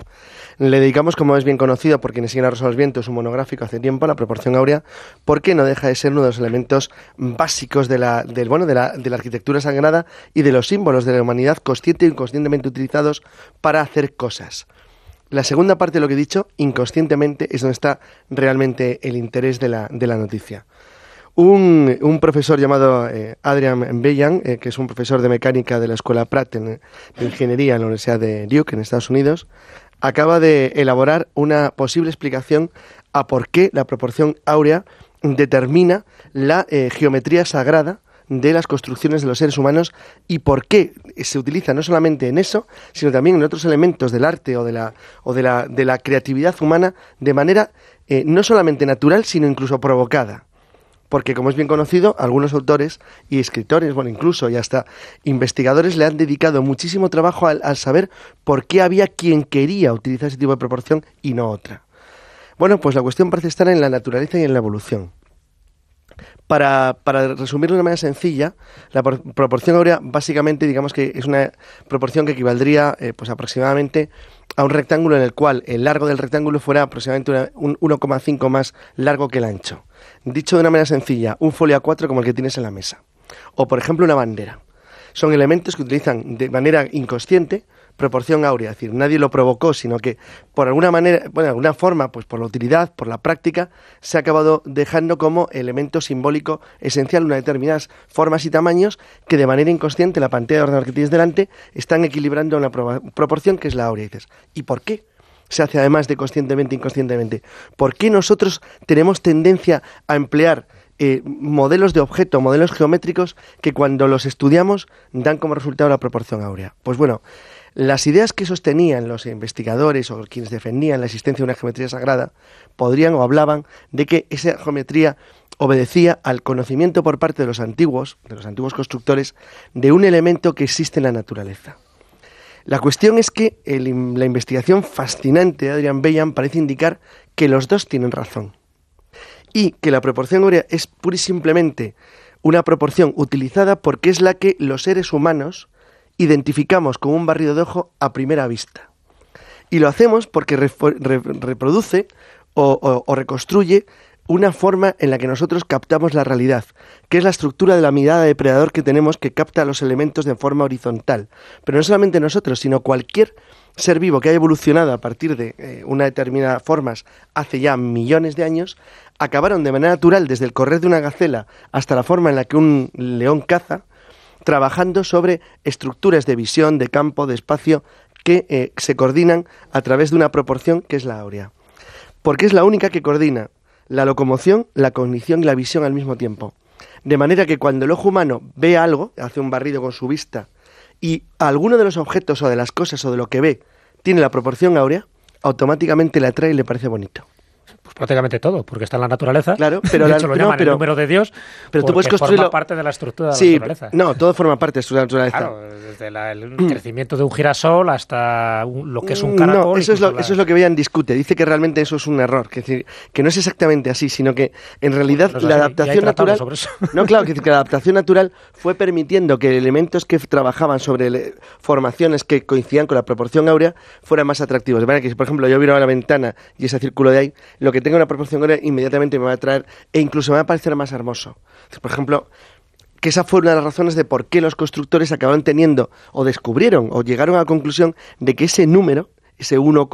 Le dedicamos, como es bien conocido por quienes siguen a Rosa los Vientos, un monográfico hace tiempo, la proporción áurea, porque no deja de ser uno de los elementos básicos de la, del, bueno, de la, de la arquitectura sagrada y de los símbolos de la humanidad consciente e inconscientemente utilizados para hacer cosas. La segunda parte de lo que he dicho, inconscientemente, es donde está realmente el interés de la, de la noticia. Un, un, profesor llamado eh, Adrian Bellan, eh, que es un profesor de mecánica de la Escuela Pratt de Ingeniería en la Universidad de Duke, en Estados Unidos, acaba de elaborar una posible explicación a por qué la proporción áurea determina la eh, geometría sagrada de las construcciones de los seres humanos y por qué se utiliza no solamente en eso, sino también en otros elementos del arte o de la, o de la, de la creatividad humana de manera eh, no solamente natural, sino incluso provocada. Porque, como es bien conocido, algunos autores y escritores, bueno, incluso y hasta investigadores le han dedicado muchísimo trabajo al, al saber por qué había quien quería utilizar ese tipo de proporción y no otra. Bueno, pues la cuestión parece estar en la naturaleza y en la evolución. Para, para resumirlo de una manera sencilla, la proporción áurea básicamente digamos que es una proporción que equivaldría eh, pues aproximadamente a un rectángulo en el cual el largo del rectángulo fuera aproximadamente un 1,5 más largo que el ancho. Dicho de una manera sencilla, un folio A4 como el que tienes en la mesa. O por ejemplo una bandera. Son elementos que utilizan de manera inconsciente proporción áurea, es decir, nadie lo provocó, sino que por alguna manera, bueno, de alguna forma, pues por la utilidad, por la práctica, se ha acabado dejando como elemento simbólico esencial unas determinadas formas y tamaños que de manera inconsciente la pantalla de ordenador que tienes delante están equilibrando una proporción que es la áurea. Y ¿y por qué? se hace además de conscientemente e inconscientemente. ¿Por qué nosotros tenemos tendencia a emplear eh, modelos de objeto, modelos geométricos que cuando los estudiamos dan como resultado la proporción áurea? Pues bueno, las ideas que sostenían los investigadores o quienes defendían la existencia de una geometría sagrada podrían o hablaban de que esa geometría obedecía al conocimiento por parte de los antiguos, de los antiguos constructores, de un elemento que existe en la naturaleza. La cuestión es que la investigación fascinante de Adrian Bellan parece indicar que los dos tienen razón y que la proporción áurea es pura y simplemente una proporción utilizada porque es la que los seres humanos identificamos como un barrido de ojo a primera vista. Y lo hacemos porque reproduce o, reconstruye una forma en la que nosotros captamos la realidad, que es la estructura de la mirada de depredador que tenemos que capta los elementos de forma horizontal. Pero no solamente nosotros, sino cualquier ser vivo que haya evolucionado a partir de eh, una determinada formas hace ya millones de años, acabaron de manera natural desde el correr de una gacela hasta la forma en la que un león caza, trabajando sobre estructuras de visión, de campo, de espacio, que eh, se coordinan a través de una proporción que es la áurea. Porque es la única que coordina la locomoción, la cognición y la visión al mismo tiempo. De manera que cuando el ojo humano ve algo, hace un barrido con su vista, y alguno de los objetos o de las cosas o de lo que ve tiene la proporción áurea, automáticamente le atrae y le parece bonito prácticamente todo, porque está en la naturaleza. Claro, pero de hecho, lo llaman el número de Dios. Pero tú puedes construirlo. Forma parte de la estructura de la naturaleza. No, todo forma parte de la naturaleza. Claro, desde el crecimiento de un girasol hasta lo que es un caracol. No, eso es lo, eso es lo que vean discute. Dice que realmente eso es un error, que, decir, que no es exactamente así, sino que en realidad la adaptación natural. No, claro, que, que la adaptación natural fue permitiendo que elementos que trabajaban sobre formaciones que coincidían con la proporción áurea fueran más atractivos. De manera que si, por ejemplo, yo miro a la ventana y ese círculo de ahí, lo que tenga una proporción áurea inmediatamente me va a atraer e incluso me va a parecer más hermoso. Por ejemplo, que esa fue una de las razones de por qué los constructores acabaron teniendo o descubrieron o llegaron a la conclusión de que ese número, ese 1,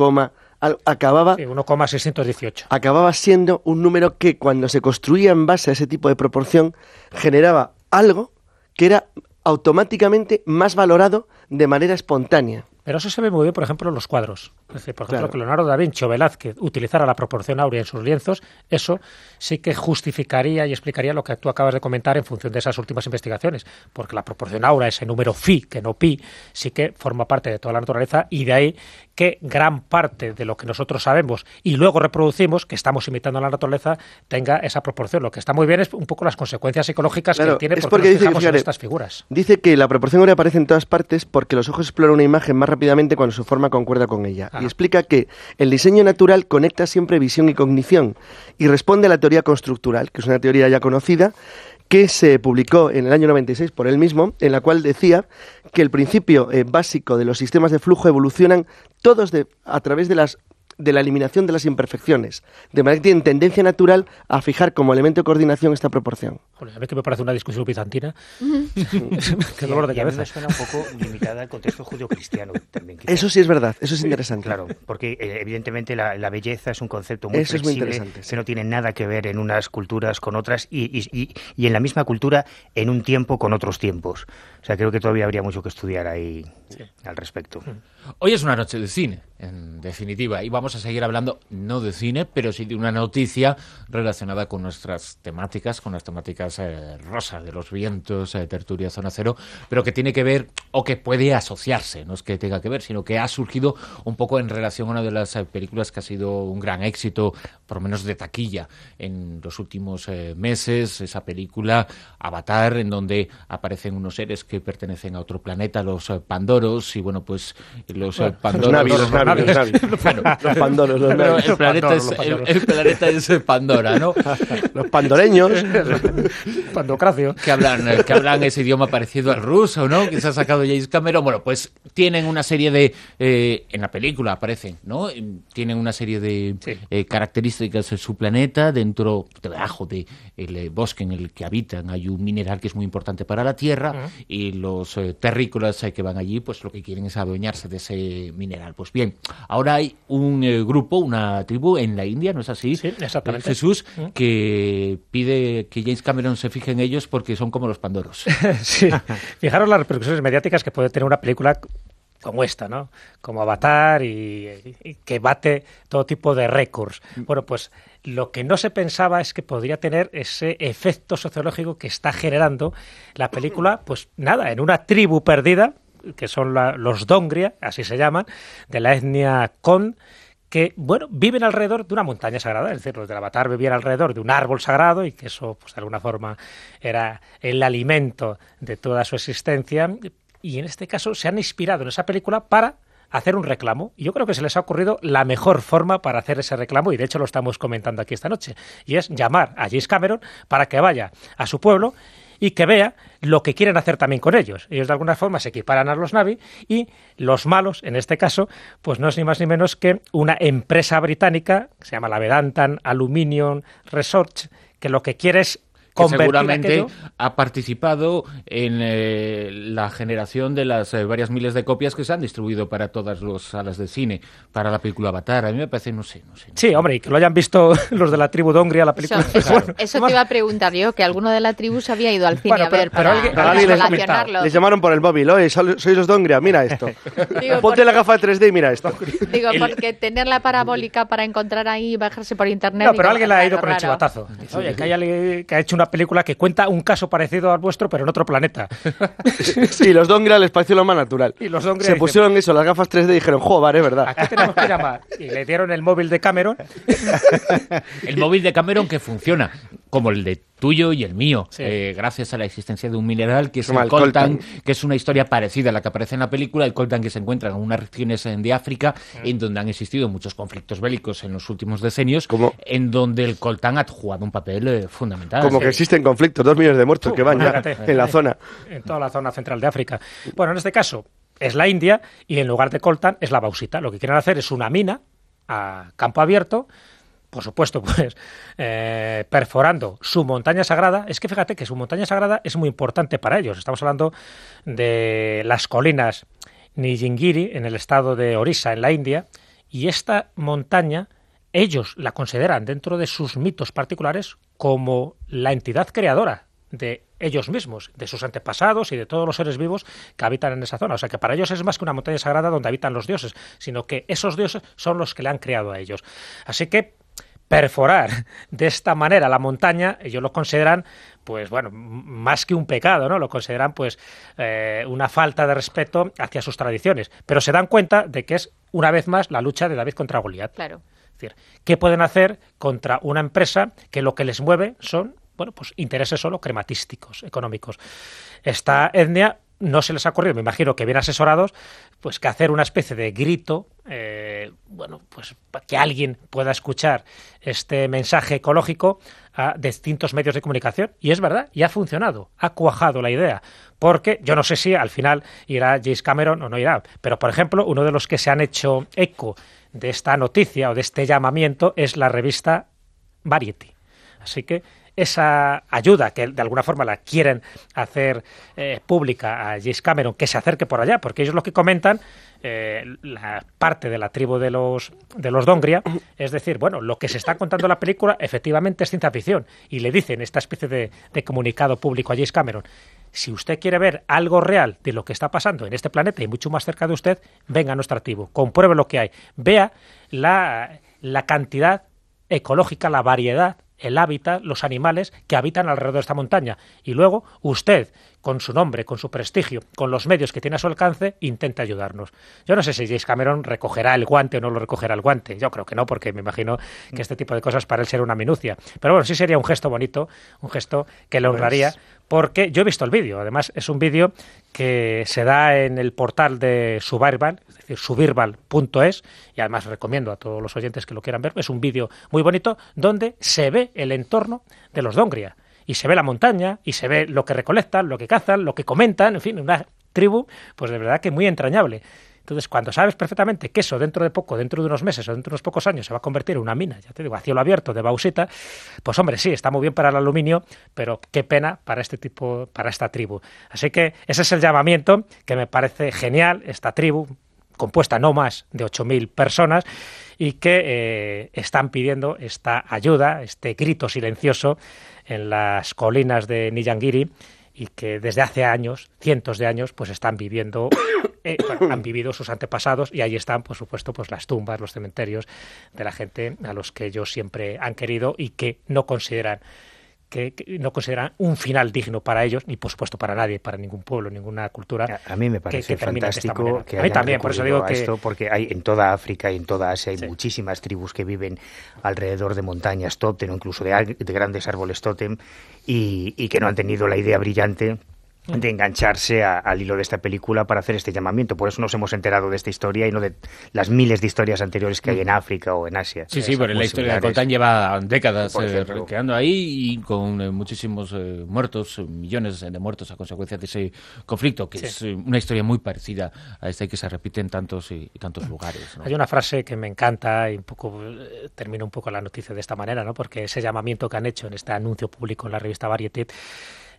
acababa 1,618 acababa siendo un número que cuando se construía en base a ese tipo de proporción generaba algo que era automáticamente más valorado de manera espontánea. Pero eso se ve muy bien, por ejemplo, en los cuadros. Es decir, por ejemplo, que Leonardo da Vinci o Velázquez utilizara la proporción áurea en sus lienzos, eso sí que justificaría y explicaría lo que tú acabas de comentar en función de esas últimas investigaciones. Porque la proporción áurea, ese número phi, que no pi, sí que forma parte de toda la naturaleza y de ahí que gran parte de lo que nosotros sabemos y luego reproducimos, que estamos imitando a la naturaleza, tenga esa proporción. Lo que está muy bien es un poco las consecuencias psicológicas que tiene porque, porque nos dice, en estas figuras. Dice que la proporción áurea aparece en todas partes porque los ojos exploran una imagen más rápidamente cuando su forma concuerda con ella. Y explica que el diseño natural conecta siempre visión y cognición y responde a la teoría constructural, que es una teoría ya conocida, que se publicó en el año 96 por él mismo, en la cual decía que el principio eh, básico de los sistemas de flujo evolucionan todos a través de las de la eliminación de las imperfecciones, de manera que tienen tendencia natural a fijar como elemento de coordinación esta proporción. a mí que me parece una discusión bizantina. Qué dolor de cabeza. suena un poco limitada al contexto judío-cristiano también. Eso sí es verdad, eso es interesante. Claro, porque eh, evidentemente la, belleza es un concepto muy eso flexible, es muy interesante, que no tiene nada que ver en unas culturas con otras y, y, y, en la misma cultura en un tiempo con otros tiempos. O sea, creo que todavía habría mucho que estudiar ahí al respecto. Hoy es una noche de cine, en definitiva, y vamos a seguir hablando no de cine, pero sí de una noticia relacionada con nuestras temáticas, con las temáticas eh, rosas de los vientos, eh, tertulia, zona cero, pero que tiene que ver o que puede asociarse, no es que tenga que ver, sino que ha surgido un poco en relación a una de las eh, películas que ha sido un gran éxito, por lo menos de taquilla, en los últimos meses, esa película Avatar, en donde aparecen unos seres que pertenecen a otro planeta, los eh, Pandoros, y bueno, pues los eh, Pandoros... Los, los, Pandoros, los el, planeta es, el, planeta es Pandora, ¿no? los pandoreños, pandocracio. Que hablan, eh, que hablan ese idioma parecido al ruso, ¿no? Que se ha sacado James Cameron. Bueno, pues tienen una serie de... en la película aparecen, ¿no? Tienen una serie de características de su planeta, dentro, debajo del de bosque en el que habitan hay un mineral que es muy importante para la Tierra y y los eh, terrícolas eh, que van allí, pues lo que quieren es adueñarse de ese mineral. Pues bien, ahora hay un eh, grupo, una tribu en la India, ¿no es así? Sí, exactamente. Jesús, mm. que pide que James Cameron se fije en ellos porque son como los pandoros. sí, fijaros las repercusiones mediáticas que puede tener una película como esta, ¿no? Como Avatar y, que bate todo tipo de récords. Mm. Bueno, pues lo que no se pensaba es que podría tener ese efecto sociológico que está generando la película, pues nada, en una tribu perdida, que son los Dongria, así se llaman, de la etnia Kon, que, bueno, viven alrededor de una montaña sagrada, es decir, los del Avatar vivían alrededor de un árbol sagrado y que eso, pues de alguna forma, era el alimento de toda su existencia, y en este caso se han inspirado en esa película para hacer un reclamo. Y yo creo que se les ha ocurrido la mejor forma para hacer ese reclamo, y de hecho lo estamos comentando aquí esta noche, y es llamar a James Cameron para que vaya a su pueblo y que vea lo que quieren hacer también con ellos. Ellos de alguna forma se equiparan a los Navi y los malos, en este caso, pues no es ni más ni menos que una empresa británica, que se llama la Vedantan Aluminium Research, que lo que quiere es que seguramente ha participado en eh, la generación de las eh, varias miles de copias que se han distribuido para todas las salas de cine, para la película Avatar. A mí me parece, no sé, no sé. sí, hombre, y que lo hayan visto los de la tribu de Hungría, la película. Eso, te iba a preguntar yo, que alguno de la tribu se había ido al cine a ver para, les, llamaron por el móvil, oye, sois los de Hungría, mira esto. Ponte la gafa de 3D y mira esto. Digo, porque tener la parabólica para encontrar ahí y bajarse por internet... No, pero alguien le ha ido con el chivatazo. Oye, que, haya, que ha hecho una película que cuenta un caso parecido al vuestro, pero en otro planeta. sí, los Dongra les pareció lo más natural. Y los Se pusieron eso, las gafas 3D y dijeron, joder, es verdad. Aquí tenemos que llamar. Y le dieron el móvil de Cameron. el móvil de Cameron que funciona, como el de tuyo y el mío, eh, gracias a la existencia de un mineral que es el, coltan, que es una historia parecida a la que aparece en la película, el coltan que se encuentra en unas regiones de África mm. en donde han existido muchos conflictos bélicos en los últimos decenios, en donde el coltan ha jugado un papel eh, fundamental. Como que existen conflictos, dos millones de muertos que van ya en la zona. En toda la zona central de África. Bueno, en este caso es la India y en lugar de coltan es la bauxita. Lo que quieren hacer es una mina a campo abierto por supuesto, pues eh, perforando su montaña sagrada, es que fíjate que su montaña sagrada es muy importante para ellos. Estamos hablando de las colinas Nijingiri en el estado de Orissa, en la India, y esta montaña ellos la consideran dentro de sus mitos particulares como la entidad creadora de ellos mismos, de sus antepasados y de todos los seres vivos que habitan en esa zona. O sea que para ellos es más que una montaña sagrada donde habitan los dioses, sino que esos dioses son los que le han creado a ellos. Así que perforar de esta manera la montaña, ellos lo consideran, pues bueno, más que un pecado, ¿no? Lo consideran, pues, eh, una falta de respeto hacia sus tradiciones. Pero se dan cuenta de que es, una vez más, la lucha de David contra Goliat. Claro. Es decir, ¿qué pueden hacer contra una empresa que lo que les mueve son, bueno, pues intereses solo crematísticos, económicos? Esta etnia no se les ha ocurrido, me imagino que bien asesorados, pues que hacer una especie de grito, eh, bueno, pues que alguien pueda escuchar este mensaje ecológico a distintos medios de comunicación. Y es verdad, y ha funcionado, ha cuajado la idea. Porque yo no sé si al final irá James Cameron o no irá, pero por ejemplo, uno de los que se han hecho eco de esta noticia o de este llamamiento es la revista Variety. Así que esa ayuda que de alguna forma la quieren hacer eh, pública a James Cameron, que se acerque por allá, porque ellos lo que comentan, eh, la parte de la tribu de los, de los Dongria, es decir, bueno, lo que se está contando en la película efectivamente es ciencia ficción, y le dicen esta especie de, de comunicado público a James Cameron, si usted quiere ver algo real de lo que está pasando en este planeta y mucho más cerca de usted, venga a nuestra tribu, compruebe lo que hay, vea la, la cantidad ecológica, la variedad el hábitat, los animales que habitan alrededor de esta montaña. Y luego usted, con su nombre, con su prestigio, con los medios que tiene a su alcance, intenta ayudarnos. Yo no sé si James Cameron recogerá el guante o no lo recogerá el guante. Yo creo que no, porque me imagino que este tipo de cosas para él será una minucia. Pero bueno, sí sería un gesto bonito, un gesto que le honraría, pues porque yo he visto el vídeo. Además, es un vídeo que se da en el portal de Subirbal, es decir, subirbal.es, y además recomiendo a todos los oyentes que lo quieran ver. Es un vídeo muy bonito donde se ve el entorno de los Dongria. Y se ve la montaña, y se ve lo que recolectan, lo que cazan, lo que comentan, en fin, una tribu, pues de verdad que muy entrañable. Entonces, cuando sabes perfectamente que eso dentro de poco, dentro de unos meses o dentro de unos pocos años se va a convertir en una mina, ya te digo, a cielo abierto de bauxita, pues hombre, sí, está muy bien para el aluminio, pero qué pena para este tipo, para esta tribu. Así que ese es el llamamiento que me parece genial, esta tribu, compuesta no más de 8.000 personas y que eh, están pidiendo esta ayuda, este grito silencioso en las colinas de Niyangiri y que desde hace años, cientos de años, pues están viviendo, eh, han vivido sus antepasados y ahí están, por supuesto, pues las tumbas, los cementerios de la gente a los que ellos siempre han querido y que no consideran que, no consideran un final digno para ellos, ni por supuesto para nadie, para ningún pueblo, ninguna cultura. A, mí me parece fantástico que a mí también, por eso digo que esto, porque hay en toda África y en toda Asia hay muchísimas tribus que viven alrededor de montañas tótem o incluso de, grandes árboles tótem y, y que no han tenido la idea brillante de engancharse al hilo de esta película para hacer este llamamiento. Por eso nos hemos enterado de esta historia y no de las miles de historias anteriores que hay en África o en Asia. Sí, sí, pero la historia de Coltán lleva décadas eh, quedando ahí y con eh, muchísimos eh, muertos, millones de muertos a consecuencia de ese conflicto, que es una historia muy parecida a esta y que se repite en tantos y, tantos lugares. Hay una frase que me encanta y un poco termino un poco la noticia de esta manera, ¿no? porque ese llamamiento que han hecho en este anuncio público en la revista Variety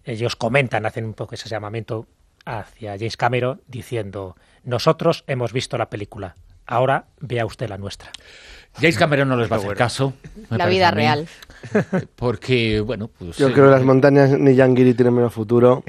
ellos comentan, hacen un poco ese llamamiento hacia James Cameron diciendo, nosotros hemos visto la película, ahora vea usted la nuestra. James Cameron no les va a hacer caso. La vida real. Porque, bueno, pues... Yo creo que las montañas ni Yangiri tienen menos futuro.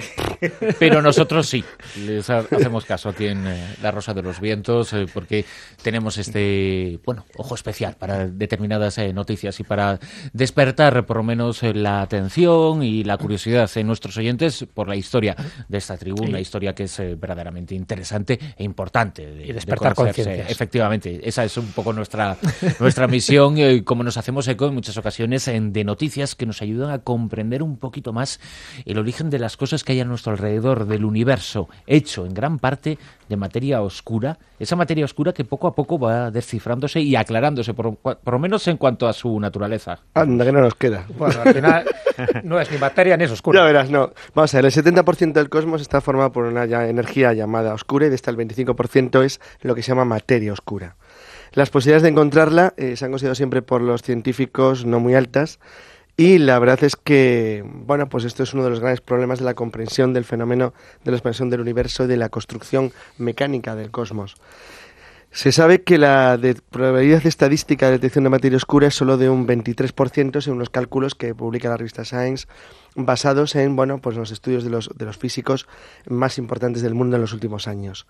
Pero nosotros sí, les hacemos caso aquí en eh, La Rosa de los Vientos, eh, porque tenemos este, bueno, ojo especial para determinadas eh, noticias y para despertar por lo menos la atención y la curiosidad en nuestros oyentes por la historia de esta tribu, una historia que es verdaderamente interesante e importante. De, y despertar conciencia. Efectivamente, esa es un poco nuestra nuestra misión, eh, como nos hacemos eco en muchas ocasiones, en, de noticias que nos ayudan a comprender un poquito más el origen de las cosas que hay a nuestro alrededor, del universo, hecho en gran parte de materia oscura, esa materia oscura que poco a poco va descifrándose y aclarándose, por, lo menos en cuanto a su naturaleza. Anda, que no nos queda. Bueno, al final no es ni materia ni es oscura. Ya verás, no. Vamos a ver, el 70% del cosmos está formado por una energía llamada oscura y de esta el 25% es lo que se llama materia oscura. Las posibilidades de encontrarla eh, se han considerado siempre por los científicos no muy altas y la verdad es que, bueno, pues esto es uno de los grandes problemas de la comprensión del fenómeno de la expansión del universo y de la construcción mecánica del cosmos. Se sabe que la probabilidad estadística de detección de materia oscura es solo de un 23% según los cálculos que publica la revista Science, basados en bueno, pues los estudios de los, de los físicos más importantes del mundo en los últimos años.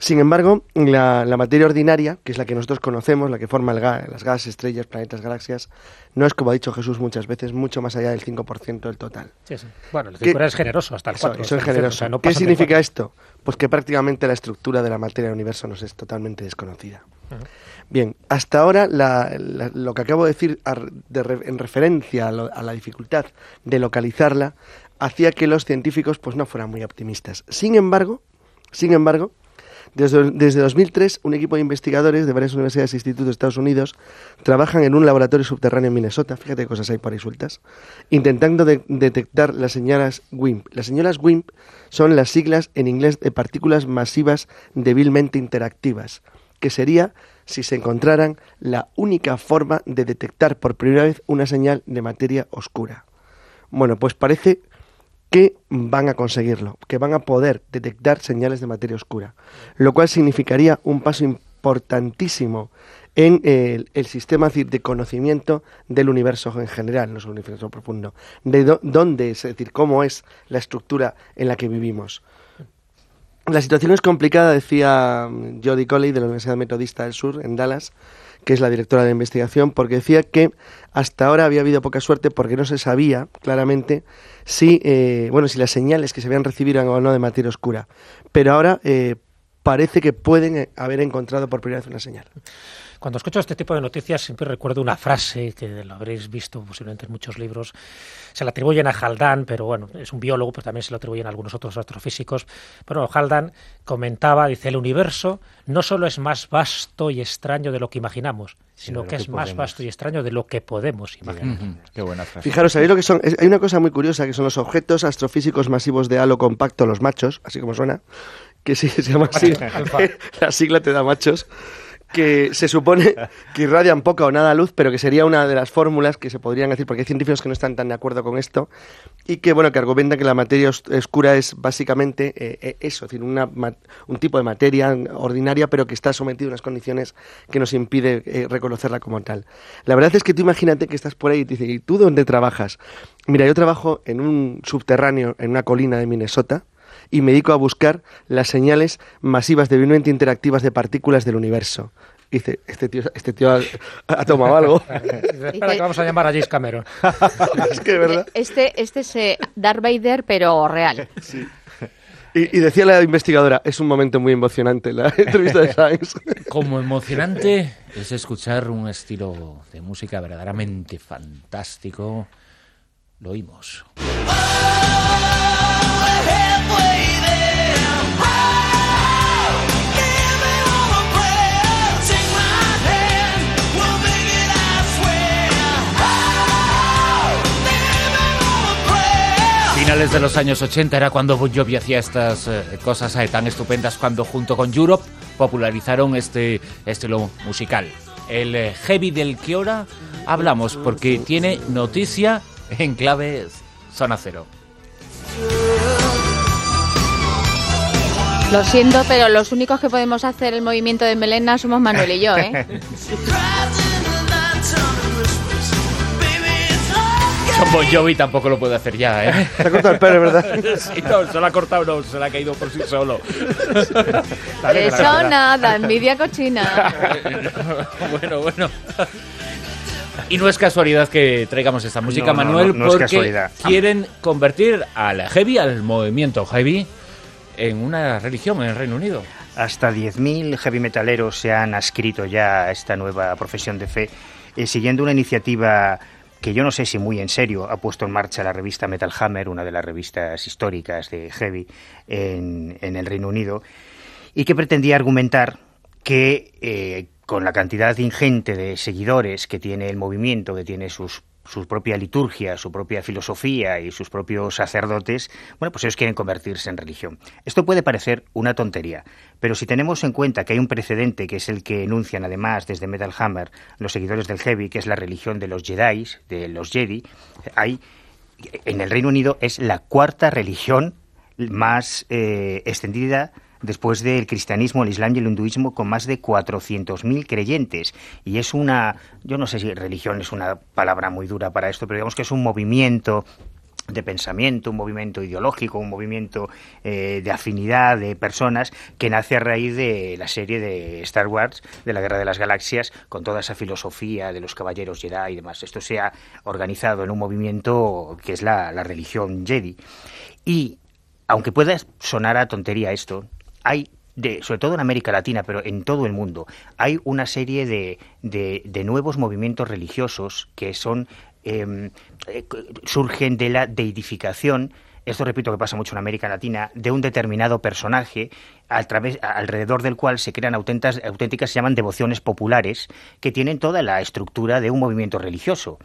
Sin embargo, la, materia ordinaria, que es la que nosotros conocemos, la que forma el las gases, estrellas, planetas, galaxias, no es, como ha dicho Jesús muchas veces, mucho más allá del 5% del total. Bueno, el 5 es generoso, hasta el 4%. Eso, es generoso. ¿Qué significa esto? Pues que prácticamente la estructura de la materia del universo nos es totalmente desconocida. Bien, hasta ahora lo que acabo de decir en referencia a, a, la dificultad de localizarla hacía que los científicos pues no fueran muy optimistas. Sin embargo, sin embargo, desde, 2003, un equipo de investigadores de varias universidades e institutos de Estados Unidos trabajan en un laboratorio subterráneo en Minnesota, fíjate qué cosas hay por ahí sueltas, intentando detectar las señales WIMP. Las señales WIMP son las siglas en inglés de partículas masivas débilmente interactivas, que sería si se encontraran la única forma de detectar por primera vez una señal de materia oscura. Bueno, pues parece que van a conseguirlo, que van a poder detectar señales de materia oscura, lo cual significaría un paso importantísimo en el, sistema de conocimiento del universo en general, no solo el universo profundo, de dónde, es decir, cómo es la estructura en la que vivimos. La situación es complicada, decía Jody Coley de la Universidad Metodista del Sur, en Dallas, que es la directora de investigación, porque decía que hasta ahora había habido poca suerte porque no se sabía claramente si, eh, bueno, si las señales que se habían recibido eran o no de materia oscura. Pero ahora eh, parece que pueden haber encontrado por primera vez una señal. Cuando escucho este tipo de noticias siempre recuerdo una frase que lo habréis visto posiblemente en muchos libros. Se la atribuyen a Haldane, pero bueno, es un biólogo, pero también se lo atribuyen a algunos otros astrofísicos. Pero Haldane comentaba, dice, el universo no solo es más vasto y extraño de lo que imaginamos, sino que, es más vasto y extraño de lo que podemos imaginar. Qué buena frase. Fijaros, ¿sabéis lo que son? hay una cosa muy curiosa, que son los objetos astrofísicos masivos de halo compacto, los machos, así como suena, que sí, se llama así. la sigla te da machos que se supone que irradian poca o nada luz, pero que sería una de las fórmulas que se podrían decir, porque hay científicos que no están tan de acuerdo con esto, y que, bueno, que argumentan que la materia oscura es básicamente eh, eh, eso, es decir, una, un tipo de materia ordinaria, pero que está sometida a unas condiciones que nos impide eh, reconocerla como tal. La verdad es que tú imagínate que estás por ahí y te dicen, ¿y tú dónde trabajas? Mira, yo trabajo en un subterráneo, en una colina de Minnesota, y me dedico a buscar las señales masivas débilmente interactivas de partículas del universo. dice, este tío, este tío ha, tomado algo. Espera que vamos a llamar a James Cameron. es que, ¿verdad? Este, este es eh, Darth Vader, pero real. Sí. Y, decía la investigadora, es un momento muy emocionante la entrevista de Science. Como emocionante es escuchar un estilo de música verdaderamente fantástico. Lo oímos. Finales de los años 80 era cuando Bon Jovi hacía estas eh, cosas eh, tan estupendas cuando junto con Europe popularizaron este estilo musical. El eh, heavy del que ahora hablamos porque tiene noticia en clave zona cero. Lo siento, pero los únicos que podemos hacer el movimiento de melena somos Manuel y yo, ¿eh? John Bon Jovi tampoco lo puede hacer ya, ¿eh? Se ha cortado el pelo, ¿verdad? sí, no, se lo ha cortado, no, se le ha caído por sí solo. Eso nada, envidia cochina. bueno, bueno. Y no es casualidad que traigamos esta música, Manuel, porque quieren convertir al heavy, al movimiento heavy, en una religión en el Reino Unido. Hasta 10.000 heavy metaleros se han adscrito ya a esta nueva profesión de fe, eh, siguiendo una iniciativa que yo no sé si muy en serio ha puesto en marcha la revista Metal Hammer, una de las revistas históricas de Heavy en, el Reino Unido, y que pretendía argumentar que eh, con la cantidad ingente de seguidores que tiene el movimiento, que tiene sus su propia liturgia, su propia filosofía y sus propios sacerdotes, bueno, pues ellos quieren convertirse en religión. Esto puede parecer una tontería, pero si tenemos en cuenta que hay un precedente que es el que enuncian además desde Metal Hammer los seguidores del Heavy, que es la religión de los Jedi, de los Jedi, hay en el Reino Unido es la cuarta religión más eh, extendida después del cristianismo, el islam y el hinduismo, con más de 400.000 creyentes. Y es una, yo no sé si religión es una palabra muy dura para esto, pero digamos que es un movimiento de pensamiento, un movimiento ideológico, un movimiento eh, de afinidad de personas que nace a raíz de la serie de Star Wars, de la Guerra de las Galaxias, con toda esa filosofía de los caballeros Jedi y demás. Esto se ha organizado en un movimiento que es la, religión Jedi. Y, aunque pueda sonar a tontería esto, hay de, sobre todo en América Latina, pero en todo el mundo, hay una serie de, de, nuevos movimientos religiosos que son Em, eh, surgen de la deidificación esto repito que pasa mucho en América Latina, de un determinado personaje alrededor del cual se crean auténticas, se llaman devociones populares, que tienen toda la estructura de un movimiento religioso.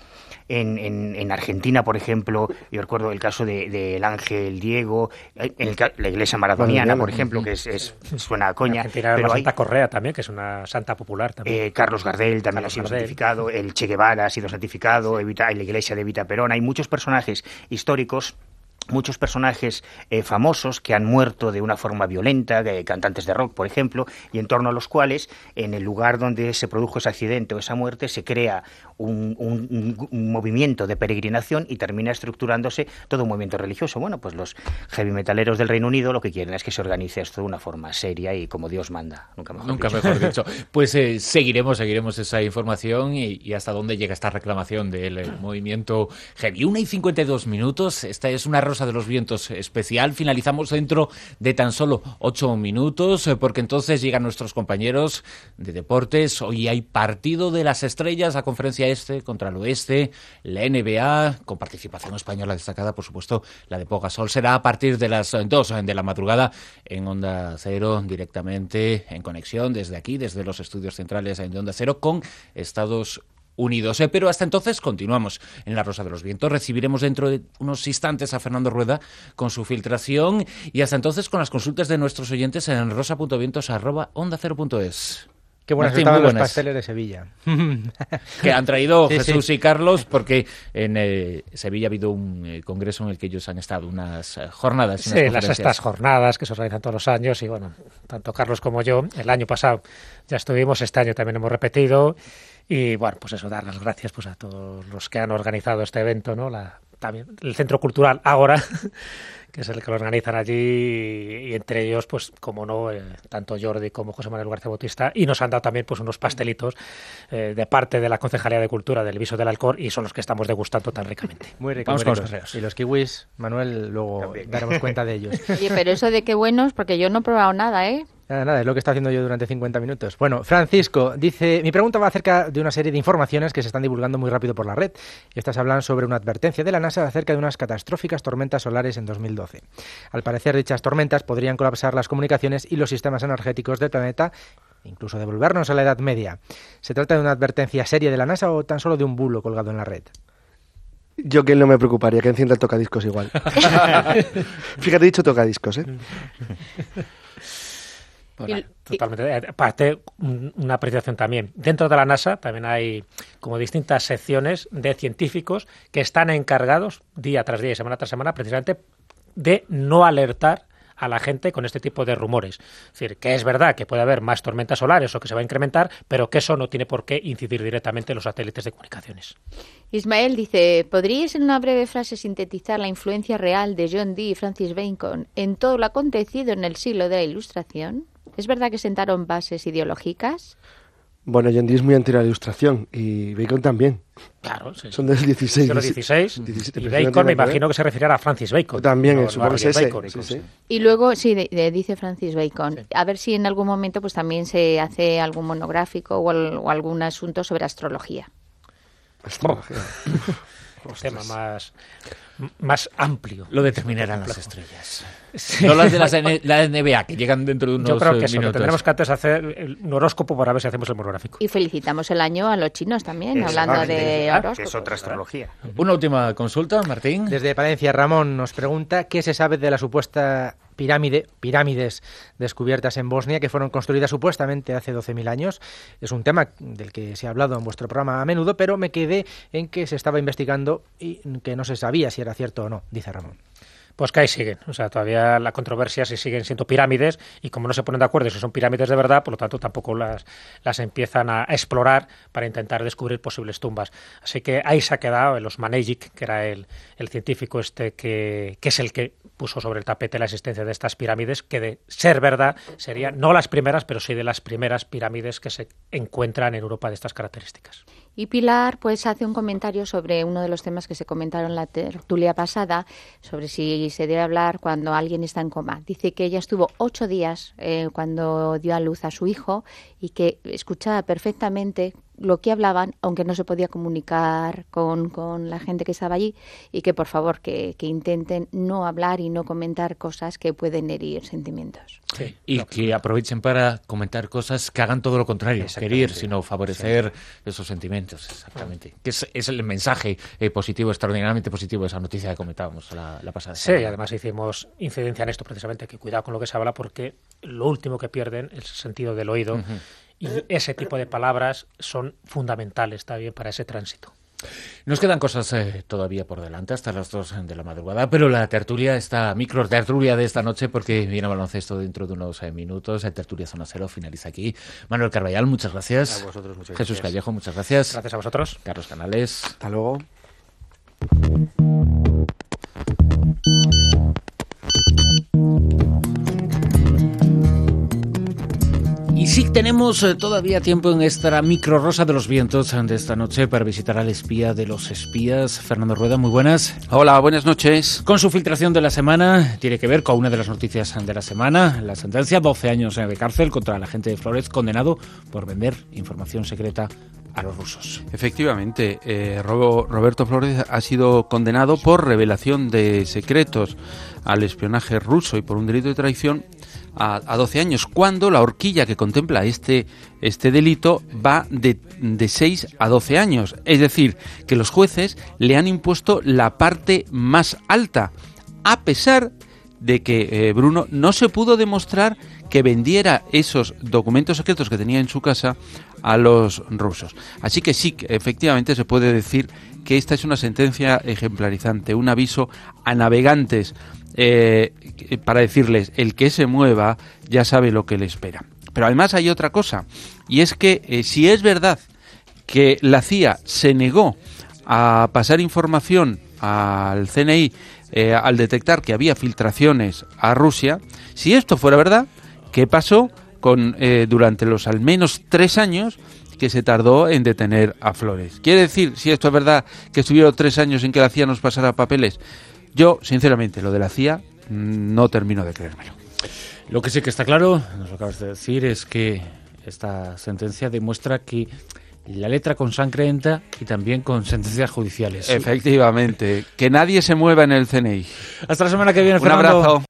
En, en, Argentina, por ejemplo, yo recuerdo el caso del de, ángel Diego, en la iglesia maradoniana, por ejemplo, que es, suena a coña. pero la Santa Correa también, que es una santa popular también. Eh, Carlos Gardel también ha sido santificado, el Che Guevara ha sido santificado, Evita, la iglesia de Evita Perón. Hay muchos personajes históricos muchos personajes eh, famosos que han muerto de una forma violenta, cantantes de rock, por ejemplo, y en torno a los cuales, en el lugar donde se produjo ese accidente o esa muerte, se crea un, movimiento de peregrinación y termina estructurándose todo un movimiento religioso. Bueno, pues los heavy metaleros del Reino Unido lo que quieren es que se organice esto de una forma seria y como Dios manda. Nunca mejor, Nunca mejor dicho. Pues eh, seguiremos, seguiremos esa información y, hasta dónde llega esta reclamación del eh, movimiento heavy. Una y 52 minutos. Esta es una Rosa de los Vientos especial. Finalizamos dentro de tan solo ocho minutos, eh, porque entonces llegan nuestros compañeros de deportes. Hoy hay partido de las estrellas, la conferencia este contra el oeste, la NBA, con participación española destacada, por supuesto, la de Pogasol. Será a partir de las dos de la madrugada en Onda Cero, directamente en conexión desde aquí, desde los estudios centrales de Onda Cero, con Estados unidos. Eh, pero hasta entonces continuamos en La Rosa de los Vientos. Recibiremos dentro de unos instantes a Fernando Rueda con su filtración y hasta entonces con las consultas de nuestros oyentes en rosa.vientos.onda0.es. Qué buenas estaban los pasteles de Sevilla. que han traído Jesús y Carlos porque en eh, Sevilla ha habido un eh, congreso en el que ellos han estado, unas jornadas. sí, las estas jornadas que se organizan todos los años y bueno, tanto Carlos como yo, el año pasado ya estuvimos, este año también hemos repetido y bueno, pues eso, dar las gracias pues a todos los que han organizado este evento, ¿no? La, también el Centro Cultural Ágora, que es el que lo organizan allí, y, entre ellos, pues, como no, eh, tanto Jordi como José Manuel García Bautista, y nos han dado también pues unos pastelitos eh, de parte de la Concejalía de Cultura del Viso del Alcor, y son los que estamos degustando tan ricamente. Muy ricos. Vamos con los Y los kiwis, Manuel, luego daremos cuenta de ellos. Oye, pero eso de qué buenos, porque yo no he probado nada, ¿eh? Nada, nada, es lo que está haciendo yo durante 50 minutos. Bueno, Francisco dice, mi pregunta va acerca de una serie de informaciones que se están divulgando muy rápido por la red. Estas hablan sobre una advertencia de la NASA acerca de unas catastróficas tormentas solares en 2012. Al parecer, dichas tormentas podrían colapsar las comunicaciones y los sistemas energéticos del planeta, incluso devolvernos a la Edad Media. ¿Se trata de una advertencia seria de la NASA o tan solo de un bulo colgado en la red? Yo que no me preocuparía, que encienda el tocadiscos igual. Fíjate, he dicho tocadiscos, ¿eh? totalmente. Eh, aparte, una apreciación también. Dentro de la NASA también hay como distintas secciones de científicos que están encargados día tras día y semana tras semana precisamente de no alertar a la gente con este tipo de rumores. Es decir, que es verdad que puede haber más tormentas solares o que se va a incrementar, pero que eso no tiene por qué incidir directamente en los satélites de comunicaciones. Ismael dice, ¿podríais en una breve frase sintetizar la influencia real de John Dee y Francis Bacon en todo lo acontecido en el siglo de la Ilustración? ¿Es verdad que sentaron bases ideológicas? Bueno, John Dee es muy anterior a la ilustración y Bacon también. Claro, sí. Son del 16. Del 16. y Bacon me imagino que se referirá a Francis Bacon. También, es supongo que ese. Y luego, sí, dice Francis Bacon. A ver si en algún momento pues también se hace algún monográfico o, o algún asunto sobre astrología. Astrología. Un tema más, más amplio. Lo determinarán las estrellas. No las de la NBA, que llegan dentro de unos Yo creo que minutos. tendremos que antes hacer un horóscopo para ver si hacemos el monográfico. Y felicitamos el año a los chinos también, hablando de horóscopos. Que es otra astrología. Una última consulta, Martín. Desde Palencia, Ramón nos pregunta qué se sabe de la supuesta pirámide, pirámides descubiertas en Bosnia que fueron construidas supuestamente hace 12.000 años. Es un tema del que se ha hablado en vuestro programa a menudo, pero me quedé en que se estaba investigando y que no se sabía si era cierto o no, dice Ramón. Pues que ahí siguen. O sea, todavía la controversia si siguen siendo pirámides y como no se ponen de acuerdo si son pirámides de verdad, por lo tanto tampoco las, las empiezan a explorar para intentar descubrir posibles tumbas. Así que ahí se ha quedado los Manegic, que era el, el científico este que, que es el que puso sobre el tapete la existencia de estas pirámides, que de ser verdad serían no las primeras, pero sí de las primeras pirámides que se encuentran en Europa de estas características. Y Pilar pues hace un comentario sobre uno de los temas que se comentaron en la tertulia pasada, sobre si se debe hablar cuando alguien está en coma. Dice que ella estuvo ocho días eh, cuando dio a luz a su hijo y que escuchaba perfectamente lo que hablaban, aunque no se podía comunicar con, con la gente que estaba allí, y que por favor que, que, intenten no hablar y no comentar cosas que pueden herir sentimientos. Sí, y que aprovechen para comentar cosas que hagan todo lo contrario, querer, sino favorecer esos sentimientos, exactamente. Que es, es el mensaje eh, positivo, extraordinariamente positivo de esa noticia que comentábamos la, la pasada Sí, y además hicimos incidencia en esto precisamente, que cuidado con lo que se habla porque lo último que pierden es el sentido del oído. Uh -huh y ese tipo de palabras son fundamentales también para ese tránsito. Nos quedan cosas eh, todavía por delante hasta las 2 de la madrugada, pero la tertulia, esta micro tertulia de esta noche, porque viene baloncesto dentro de unos eh, minutos, el tertulia Zona Cero finaliza aquí. Manuel Carballal, muchas gracias. A vosotros, muchas Jesús gracias. Callejo, muchas gracias. Gracias a vosotros. Carlos Canales. Hasta luego. Tenemos eh, todavía tiempo en esta micro rosa de los vientos de esta noche para visitar al espía de los espías. Fernando Rueda, muy buenas. Hola, buenas noches. Con su filtración de la semana, tiene que ver con una de las noticias de la semana, la sentencia, 12 años de cárcel contra el agente de Flores, condenado por vender información secreta a los rusos. Efectivamente, eh, Roberto Flores ha sido condenado por revelación de secretos al espionaje ruso y por un delito de traición a, a 12 años, cuando la horquilla que contempla este, este delito va de, de 6 a 12 años. Es decir, que los jueces le han impuesto la parte más alta, a pesar de que eh, Bruno no se pudo demostrar que vendiera esos documentos secretos que tenía en su casa a los rusos. Así que sí, efectivamente se puede decir que esta es una sentencia ejemplarizante, un aviso a navegantes eh, para decirles, el que se mueva ya sabe lo que le espera. Pero además hay otra cosa, y es que eh, si es verdad que la CIA se negó a pasar información al CNI eh, al detectar que había filtraciones a Rusia, si esto fuera verdad, ¿qué pasó con durante los al menos tres años que se tardó en detener a Flores? Quiere decir, si esto es verdad, que estuvieron tres años en que la CIA nos pasara papeles. Yo, sinceramente, lo de la CIA no termino de creérmelo. Lo que sí que está claro, nos lo acabas de decir, es que esta sentencia demuestra que la letra con sangre entra y también con sentencias judiciales. Efectivamente, que nadie se mueva en el CNI. Hasta la semana que viene, Un Fernando. abrazo.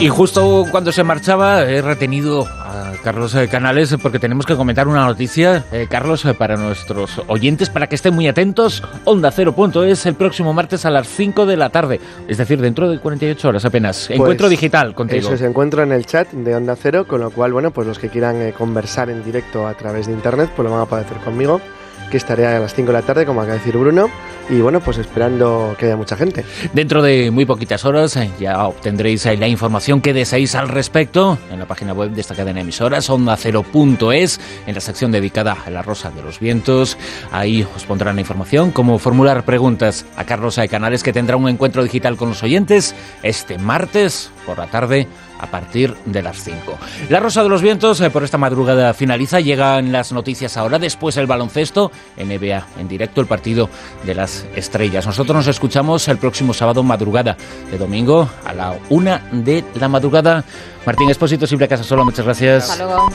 Y justo cuando se marchaba he retenido a Carlos eh, Canales porque tenemos que comentar una noticia, eh, Carlos, eh, para nuestros oyentes, para que estén muy atentos. Onda Cero punto es el próximo martes a las 5 de la tarde, es decir, dentro de 48 horas apenas. Pues, Encuentro digital contigo. Eso se encuentra en el chat de Onda Cero, con lo cual, bueno, pues los que quieran eh, conversar en directo a través de internet, pues lo van a poder hacer conmigo, que estaré a las 5 de la tarde, como acaba de decir Bruno, y bueno, pues esperando que haya mucha gente. Dentro de muy poquitas horas eh, ya obtendréis eh, la información que deseáis al respecto en la página web de esta cadena de emisoras, ondacero.es, en la sección dedicada a la Rosa de los Vientos. Ahí os pondrán la información, cómo formular preguntas a Carlos de Canales, que tendrá un encuentro digital con los oyentes este martes por la tarde a partir de las 5. La Rosa de los Vientos eh, por esta madrugada finaliza, llegan las noticias ahora, después el baloncesto, NBA en directo, el partido de las estrellas. Nosotros nos escuchamos el próximo sábado madrugada de domingo a la una de la madrugada. Martín Espósito, Simple Casa Solo, muchas gracias. Hasta luego.